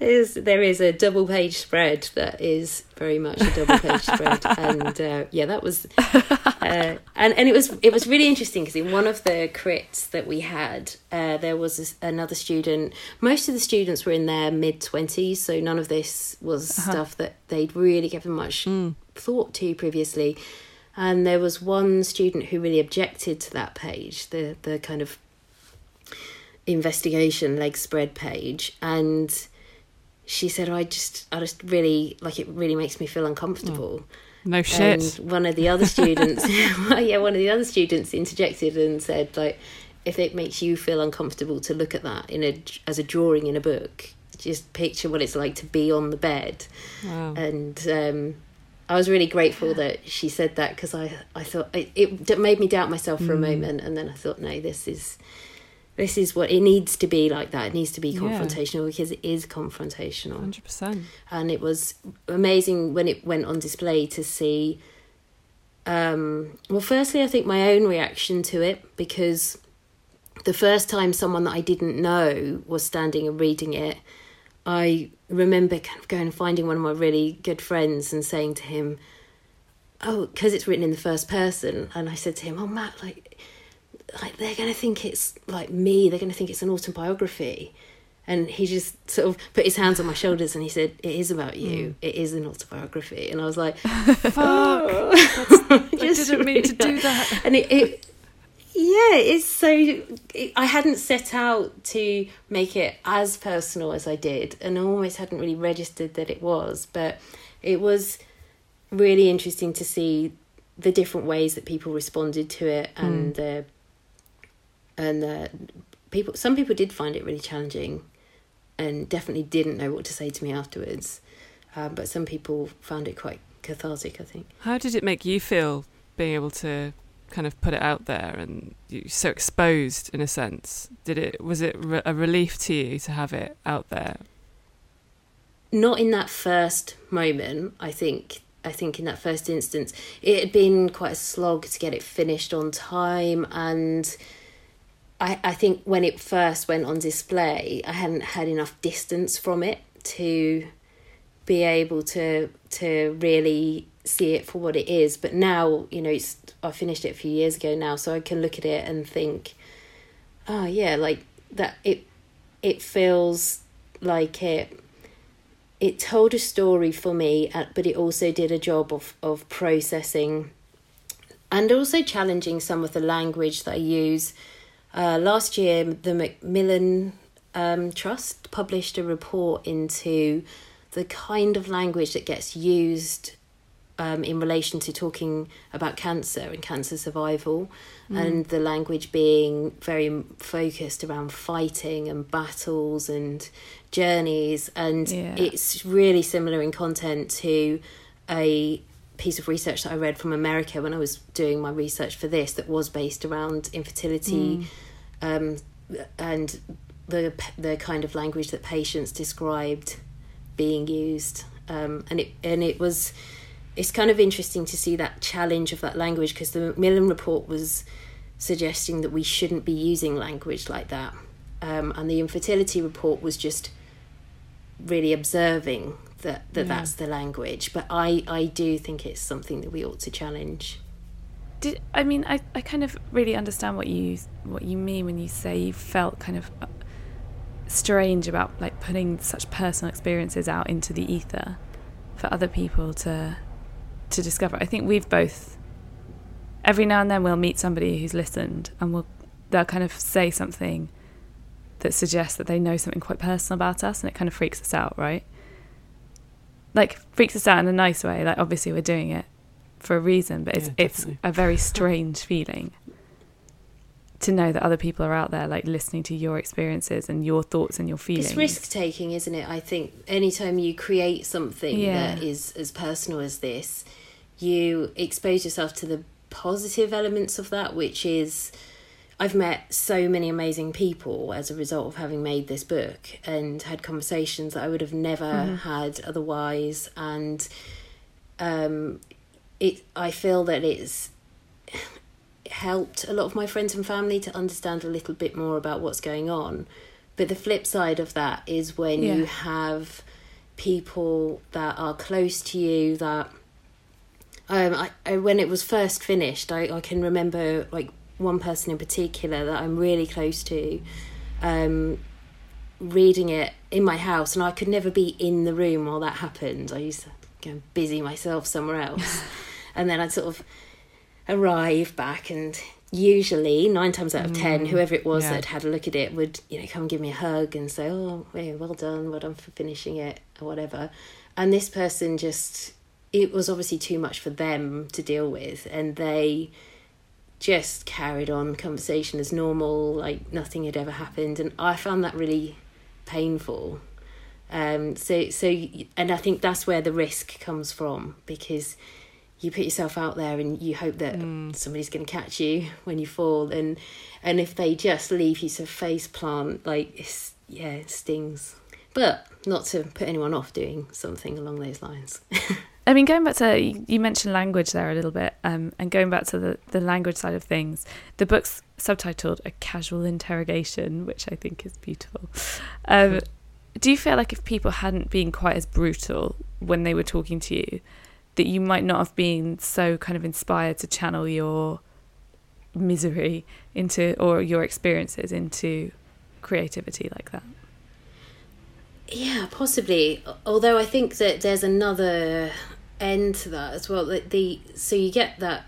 is there is a double page spread that is very much a double page spread [LAUGHS] and uh, yeah that was uh, and and it was it was really interesting because in one of the crits that we had uh, there was another student most of the students were in their mid 20s so none of this was uh-huh. stuff that they'd really given much mm. thought to previously and there was one student who really objected to that page the the kind of investigation leg spread page and she said, "I just, I just really like it. Really makes me feel uncomfortable." Oh, no shit. And one of the other [LAUGHS] students, [LAUGHS] yeah, one of the other students interjected and said, like, if it makes you feel uncomfortable to look at that in a as a drawing in a book, just picture what it's like to be on the bed. Wow. And um, I was really grateful that she said that because I, I thought it, it made me doubt myself for mm. a moment, and then I thought, no, this is this is what it needs to be like that. It needs to be confrontational yeah. because it is confrontational. 100%. And it was amazing when it went on display to see. Um, well, firstly, I think my own reaction to it because the first time someone that I didn't know was standing and reading it, I remember kind of going and finding one of my really good friends and saying to him, "Oh, because it's written in the first person," and I said to him, "Oh, Matt, like." Like they're going to think it's like me they're going to think it's an autobiography. And he just sort of put his hands on my shoulders and he said it is about you. Mm. it is an autobiography. And i was like [LAUGHS] fuck. [LAUGHS] I didn't mean to do that. And it, it yeah it's so it, i hadn't set out to make it as personal as i did and i almost hadn't really registered that it was but it was really interesting to see the different ways that people responded to it and mm and uh, people some people did find it really challenging and definitely didn't know what to say to me afterwards. Um, but some people found it quite cathartic i think. How did it make you feel being able to kind of put it out there and you so exposed in a sense? Did it was it re- a relief to you to have it out there? Not in that first moment i think. I think in that first instance it had been quite a slog to get it finished on time and I, I think when it first went on display, I hadn't had enough distance from it to be able to to really see it for what it is. But now, you know, it's I finished it a few years ago now, so I can look at it and think, oh yeah, like that. It it feels like it it told a story for me, uh, but it also did a job of of processing and also challenging some of the language that I use uh, last year, the Macmillan um, Trust published a report into the kind of language that gets used um, in relation to talking about cancer and cancer survival, mm. and the language being very focused around fighting and battles and journeys. And yeah. it's really similar in content to a piece of research that I read from America when I was doing my research for this that was based around infertility mm. um, and the the kind of language that patients described being used um, and it and it was it's kind of interesting to see that challenge of that language because the Macmillan report was suggesting that we shouldn't be using language like that um, and the infertility report was just really observing that, that yeah. that's the language. But I, I do think it's something that we ought to challenge. Did I mean I, I kind of really understand what you what you mean when you say you felt kind of uh, strange about like putting such personal experiences out into the ether for other people to to discover. I think we've both every now and then we'll meet somebody who's listened and we'll they'll kind of say something that suggests that they know something quite personal about us and it kind of freaks us out, right? Like freaks us out in a nice way. Like obviously we're doing it for a reason, but it's Yeah, it's a very strange feeling to know that other people are out there like listening to your experiences and your thoughts and your feelings. It's risk taking, isn't it? I think anytime you create something Yeah. that is as personal as this, you expose yourself to the positive elements of that, which is I've met so many amazing people as a result of having made this book and had conversations that I would have never Mhm. had otherwise. And um, it, I feel that it's helped a lot of my friends and family to understand a little bit more about what's going on. But the flip side of that is when Yeah. you have people that are close to you that um, I, I when it was first finished, I, I can remember like one person in particular that I'm really close to, um, reading it in my house, and I could never be in the room while that happened. I used to go busy myself somewhere else, [LAUGHS] and then I'd sort of arrive back and usually nine times out of ten Mm, whoever it was yeah. that had a look at it would you know come and give me a hug and say oh yeah, well done well done for finishing it or whatever and this person just it was obviously too much for them to deal with and they just carried on. Conversation as normal like nothing had ever happened. And i found that really painful. Um so so and i think that's where the risk comes from because you put yourself out there and you hope that somebody's going to catch you [LAUGHS] when you fall. And and if they just leave you to face plant like it's yeah it stings. But not to put anyone off doing something along those lines [LAUGHS] I mean, going back to you mentioned language there a little bit, um, and going back to the, the language side of things, the book's subtitled "A Casual Interrogation," which I think is beautiful. Um, do you feel like if people hadn't been quite as brutal when they were talking to you, that you might not have been so kind of inspired to channel your misery into or your experiences into creativity like that? Yeah, possibly. Although I think that there's another end to that as well. That the so you get that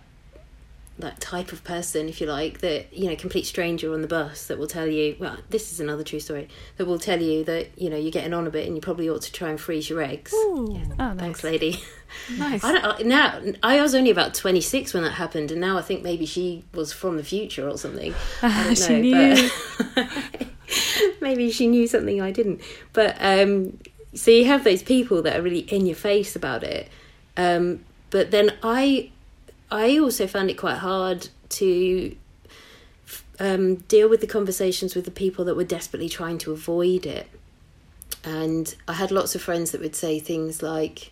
that type of person, if you like, that you know, complete stranger on the bus that will tell you. Well, this is another true story that will tell you that you know you're getting on a bit and you probably ought to try and freeze your eggs. Ooh, oh, Thanks, lady. Nice. [LAUGHS] I don't I- now. I was only about twenty six when that happened, and now I think maybe she was from the future or something. [LAUGHS] I don't She knew. but [LAUGHS] [LAUGHS] maybe she knew something I didn't. But um, so you have those people that are really in your face about it. Um, but then I, I also found it quite hard to um, deal with the conversations with the people that were desperately trying to avoid it. And I had lots of friends that would say things like,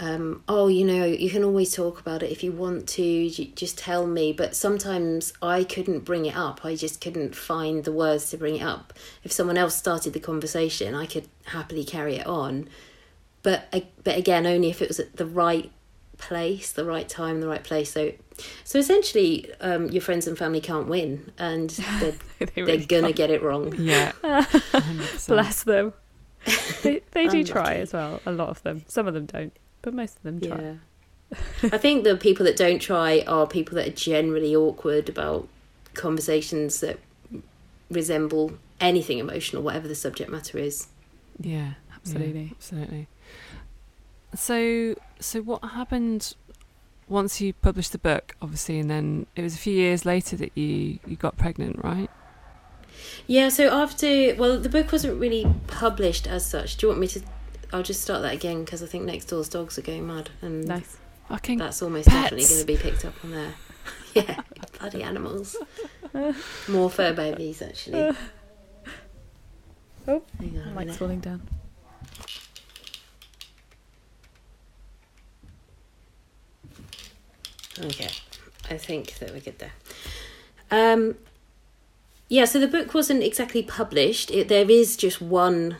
um, oh, you know, you can always talk about it if you want to, just tell me. But sometimes I couldn't bring it up. I just couldn't find the words to bring it up. If someone else started the conversation, I could happily carry it on. But, but again, only if it was at the right place, the right time, the right place. So, so essentially, um, your friends and family can't win, and they're, [LAUGHS] They they're really gonna can't. get it wrong. Yeah. [LAUGHS] Bless them. [LAUGHS] They, they do try as well. A lot of them. Some of them don't, but most of them try. Yeah. I think the people that don't try are people that are generally awkward about conversations that resemble anything emotional, whatever the subject matter is. Yeah, Absolutely. yeah, absolutely. So, so what happened once you published the book, obviously, and then it was a few years later that you you got pregnant, right? Yeah, so after, well, the book wasn't really published as such. Do you want me to? I'll just start that again because I think Next Door's dogs are going mad, and Nice. Fucking that's almost definitely going to be picked up on there. [LAUGHS] yeah, bloody animals. More fur babies, actually. Oh, Hang on minute. falling down. Okay, I think that we're good there. Um, yeah, so the book wasn't exactly published. It, there is just one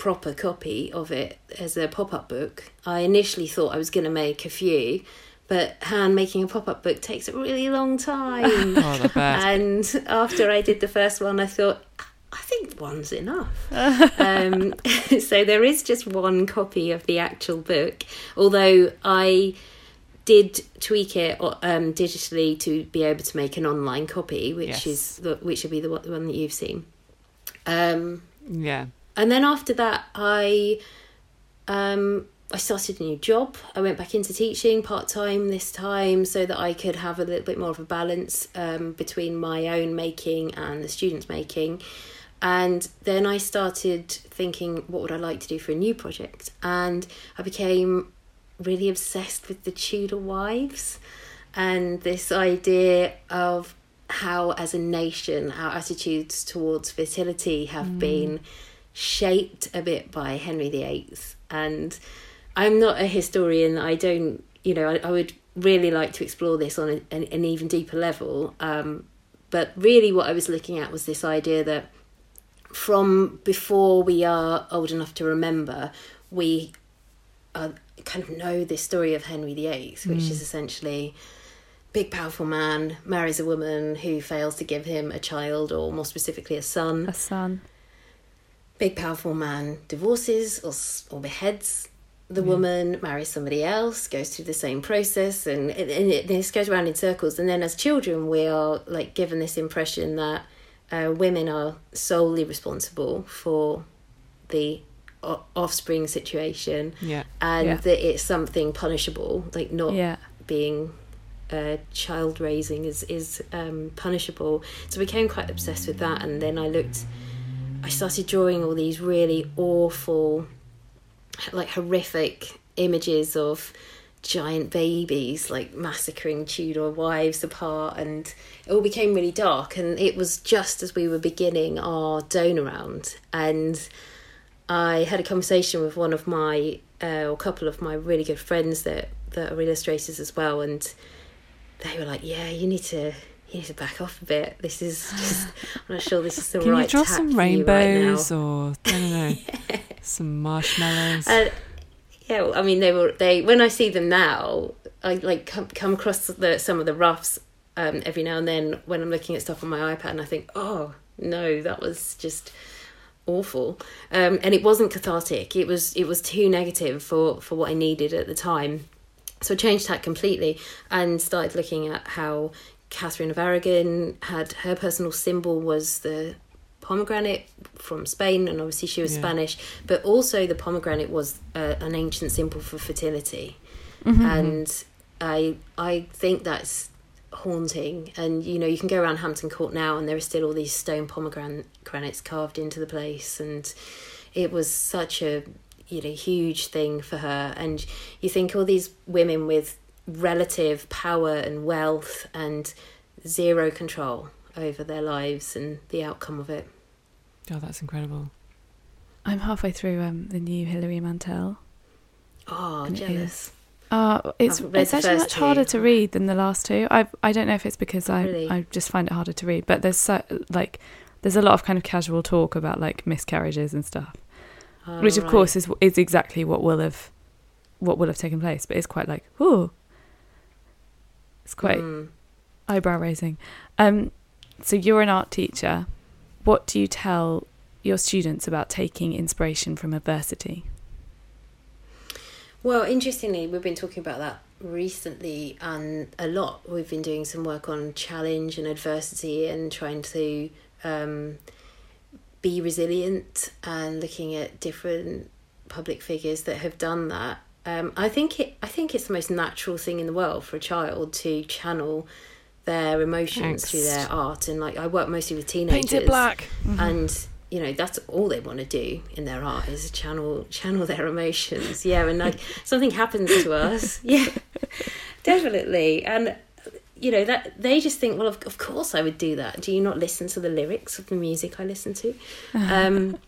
proper copy of it as a pop up book. I initially thought I was going to make a few, but hand making a pop up book takes a really long time. [LAUGHS] Oh, the best. and after I did the first one, I thought, I think one's enough. [LAUGHS] um, [LAUGHS] so there is just one copy of the actual book, although I did tweak it um, digitally to be able to make an online copy, which Yes. is the, which would be the, one- the one that you've seen. Um, Yeah. And then after that, I um, I started a new job. I went back into teaching part time this time so that I could have a little bit more of a balance um, between my own making and the students' making. And then I started thinking, what would I like to do for a new project? And I became really obsessed with the Tudor wives and this idea of how, as a nation, our attitudes towards fertility have been shaped a bit by Henry VIII. And I'm not a historian. I don't, you know, I, I would really like to explore this on a, an, an even deeper level. Um, but really, what I was looking at was this idea that from before we are old enough to remember, we uh, kind of know this story of Henry VIII, which Mm. is essentially big powerful man marries a woman who fails to give him a child or more specifically a son A son. Big powerful man divorces or, or beheads the woman marries somebody else goes through the same process and, and, and it, this goes around in circles and then as children we are like given this impression that uh, women are solely responsible for the o- offspring situation Yeah. and Yeah. that it's something punishable like not Yeah. being uh, child raising is is um, punishable. So I became quite obsessed with that, and then I looked. I started drawing all these really awful, like horrific images of giant babies like massacring Tudor wives apart, and it all became really dark. And it was just as we were beginning our donor round, and I had a conversation with one of my, uh, or a couple of my really good friends that that are illustrators as well, and they were like, "Yeah, you need to." You need to back off a bit. This is [SIGHS] just. I'm not sure this is the Can right. you draw some you right rainbows or I don't know, [LAUGHS] [LAUGHS] some marshmallows? And yeah, well, I mean, they were they. When I see them now, I like come come across the some of the roughs um, every now and then when I'm looking at stuff on my iPad, and I think, oh no, that was just awful. Um, and it wasn't cathartic. It was it was too negative for for what I needed at the time. So I changed tack completely and started looking at how Catherine of Aragon had her personal symbol was the pomegranate from Spain, and obviously she was Yeah. Spanish, but also the pomegranate was uh, an ancient symbol for fertility, Mm-hmm. and I I think that's haunting. And you know, you can go around Hampton Court now, and there are still all these stone pomegranates carved into the place, and it was such a you know huge thing for her. And you think all these women with relative power and wealth and zero control over their lives and the outcome of it. oh, that's incredible. I'm halfway through um, the new Hilary Mantel. Oh, And it jealous. Uh, it's it's actually first much harder to read than the last two. I I don't know if it's because I Really? I just find it harder to read, but there's so like there's a lot of kind of casual talk about like miscarriages and stuff, Oh, which of right. course is is exactly what will have what will have taken place. But it's quite like ooh, it's quite Mm. eyebrow raising. Um, so you're an art teacher. What do you tell your students about taking inspiration from adversity? Well, interestingly, we've been talking about that recently and a lot. We've been doing some work on challenge and adversity and trying to um, be resilient and looking at different public figures that have done that. Um, I think it. I think it's the most natural thing in the world for a child to channel their emotions through their art. And like, I work mostly with teenagers. and you know that's all they want to do in their art is channel channel their emotions. Yeah and like [LAUGHS] something happens to us. [LAUGHS] Yeah. Definitely. And you know that they just think well of, of course i would do that. Do you not listen to the lyrics of the music i listen to? [LAUGHS] Um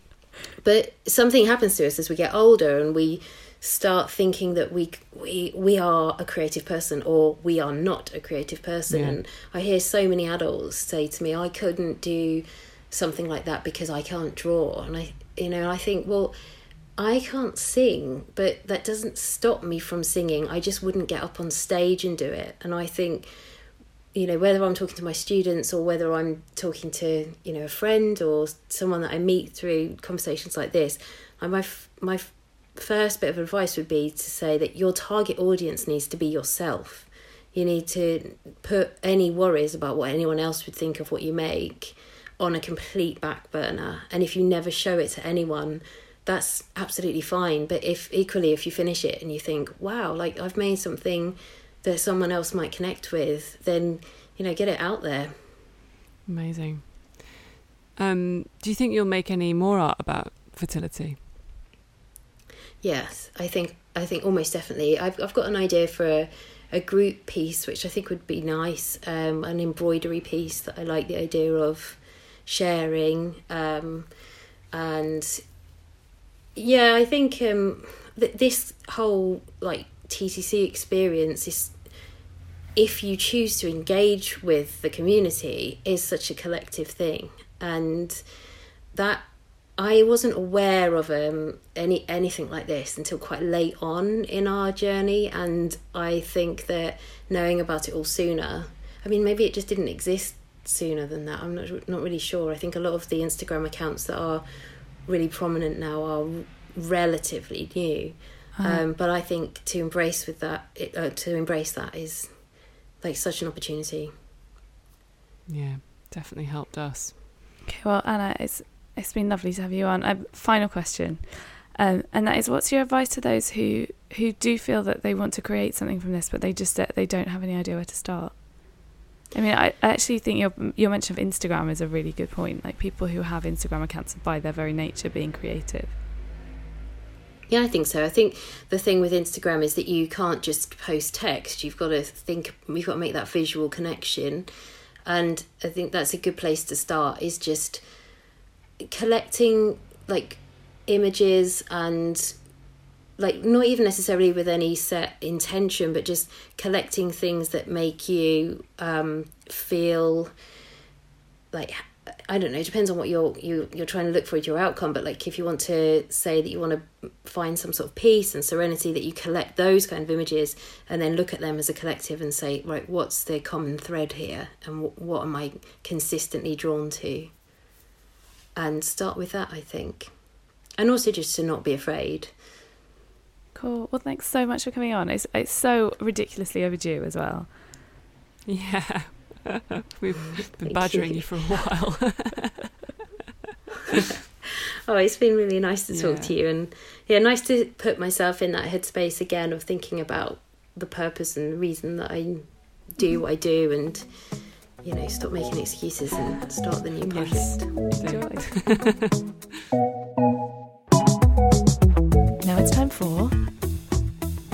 but something happens to us as we get older and we start thinking that we we we are a creative person or we are not a creative person. Yeah. and i hear so many adults say to me i couldn't do something like that because i can't draw. And i you know i think well i can't sing but that doesn't stop me from singing. I just wouldn't get up on stage and do it. And i think you know whether I'm talking to my students or whether I'm talking to you know a friend or someone that I meet through conversations like this, my my first bit of advice would be to say that your target audience needs to be yourself. You need to put any worries about what anyone else would think of what you make on a complete back burner. And if you never show it to anyone, that's absolutely fine. But if equally, if you finish it and you think, wow, like I've made something that someone else might connect with, then, you know, get it out there. Amazing. Um, do you think you'll make any more art about fertility? Yes, I think I think almost definitely. I've I've got an idea for a, a group piece which I think would be nice, um, an embroidery piece that I like the idea of sharing, um, and yeah, I think um, th- this whole like TTC experience is if you choose to engage with the community is such a collective thing and that I wasn't aware of um, any anything like this until quite late on in our journey, and I think that knowing about it all sooner. I mean, maybe it just didn't exist sooner than that. I'm not not really sure. I think a lot of the Instagram accounts that are really prominent now are relatively new, Uh-huh. um, but I think to embrace with that, it, uh, to embrace that is like such an opportunity. Yeah, definitely helped us. Okay, well, Anna, it's it's been lovely to have you on. A final question, um, and that is, what's your advice to those who who do feel that they want to create something from this, but they just uh, they don't have any idea where to start? I mean, I, I actually think your your mention of Instagram is a really good point. Like people who have Instagram accounts by their very nature being creative. Yeah, I think so. I think the thing with Instagram is that you can't just post text. You've got to think. You've got to make that visual connection, and I think that's a good place to start. Is just collecting like images and like not even necessarily with any set intention, but just collecting things that make you um, feel like I don't know. It depends on what you're you you're trying to look for as your outcome. But like, if you want to say that you want to find some sort of peace and serenity, that you collect those kind of images and then look at them as a collective and say, right, what's the common thread here, and what am I consistently drawn to? And start with that, I think, and also just to not be afraid. Cool. Well, thanks so much for coming on. It's it's so ridiculously overdue as well. Yeah. [LAUGHS] We've mm. been Thank badgering you. you. for a while. [LAUGHS] Oh, it's been really nice to talk Yeah. to you, and yeah, nice to put myself in that headspace again of thinking about the purpose and reason that I do mm-hmm. what I do, and you know, stop making excuses and start the new project. Now it's time for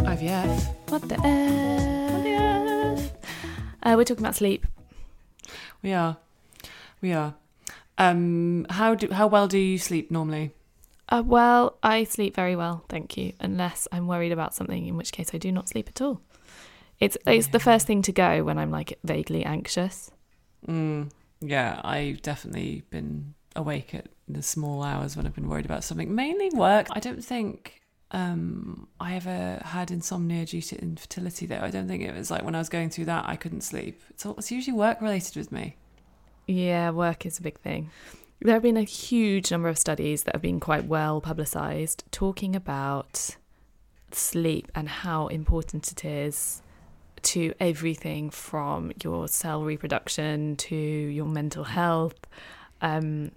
IVF. what the F? Uh, we're talking about sleep. We are. We are. Um, how do how well do you sleep normally? Uh, well, I sleep very well, thank you, unless I'm worried about something, in which case I do not sleep at all. It's it's the first thing to go when I'm like vaguely anxious. Mm, yeah, I've definitely been awake at the small hours when I've been worried about something. Mainly work. I don't think um, I ever had insomnia due to infertility, though. I don't think it was like when I was going through that, I couldn't sleep. It's, all, it's usually work related with me. Yeah, work is a big thing. There have been a huge number of studies that have been quite well publicized talking about sleep and how important it is to everything from your cell reproduction to your mental health. Um,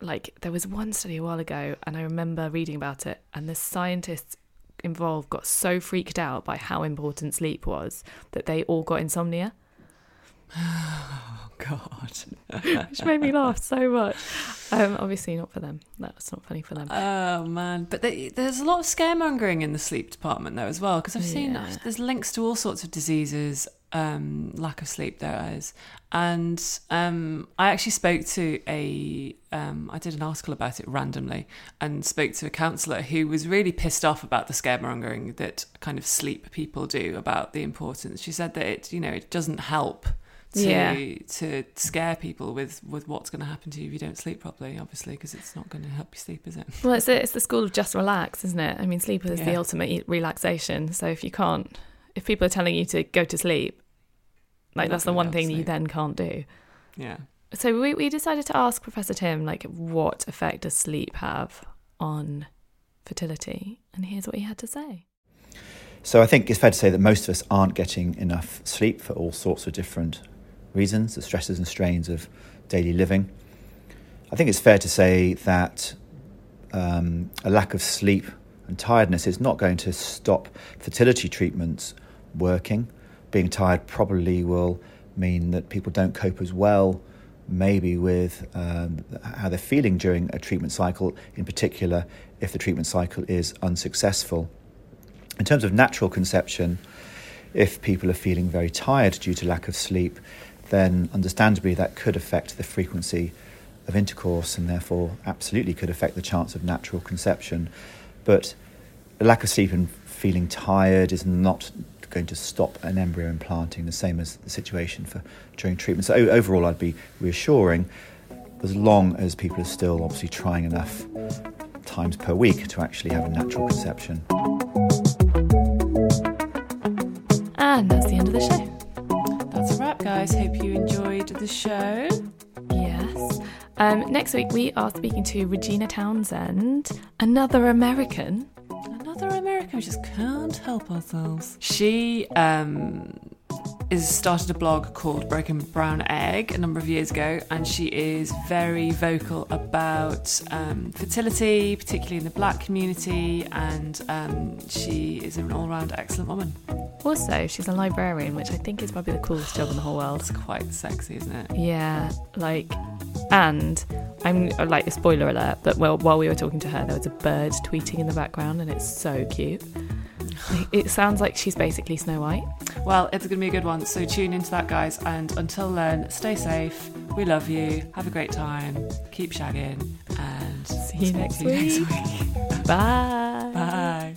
like there was one study a while ago, and I remember reading about it, and the scientists involved got so freaked out by how important sleep was that they all got insomnia. Oh, [SIGHS] God. [LAUGHS] which made me laugh so much. Um, obviously not for them. That's not funny for them. Oh man, but they, there's a lot of scaremongering in the sleep department though as well because I've seen Yeah. there's links to all sorts of diseases, um, lack of sleep there is, and um, I actually spoke to a um, I did an article about it randomly and spoke to a counsellor who was really pissed off about the scaremongering that kind of sleep people do about the importance. She said that it you know it doesn't help to Yeah. to scare people with with what's going to happen to you if you don't sleep properly obviously because it's not going to help you sleep is it Well, it's the, it's the school of just relax, isn't it? I mean, sleep is the ultimate relaxation. So if you can't, if people are telling you to go to sleep, Like You're that's the one thing able that you then can't do. Yeah. So we, we decided to ask Professor Tim, like, what effect does sleep have on fertility? And here's what he had to say. So I think it's fair to say that most of us aren't getting enough sleep for all sorts of different reasons, the stresses and strains of daily living. I think it's fair to say that um, a lack of sleep and tiredness is not going to stop fertility treatments working. Being tired probably will mean that people don't cope as well, maybe with um, how they're feeling during a treatment cycle, in particular if the treatment cycle is unsuccessful. In terms of natural conception, if people are feeling very tired due to lack of sleep, then understandably that could affect the frequency of intercourse and therefore absolutely could affect the chance of natural conception. But a lack of sleep and feeling tired is not going to stop an embryo implanting, the same as the situation for during treatment. So overall, I'd be reassuring as long as people are still obviously trying enough times per week to actually have a natural conception. And that's the end of the show. That's wrap, guys. Hope you enjoyed the show. Yes. Um, next week, we are speaking to Regina Townsend, another American. Another American, we just can't help ourselves. She um, is started a blog called Broken Brown Egg a number of years ago, and she is very vocal about um, fertility, particularly in the Black community, and um, she is an all-round excellent woman. Also, she's a librarian, which I think is probably the coolest job in the whole world. It's quite sexy, isn't it? Yeah, like, and I'm like a spoiler alert, but well, while we were talking to her, there was a bird tweeting in the background, and it's so cute. [SIGHS] It sounds like she's basically Snow White. Well, it's going to be a good one, so tune into that, guys. And until then, stay safe. We love you. Have a great time. Keep shagging, and See you next see you next week. [LAUGHS] week. Bye. Bye.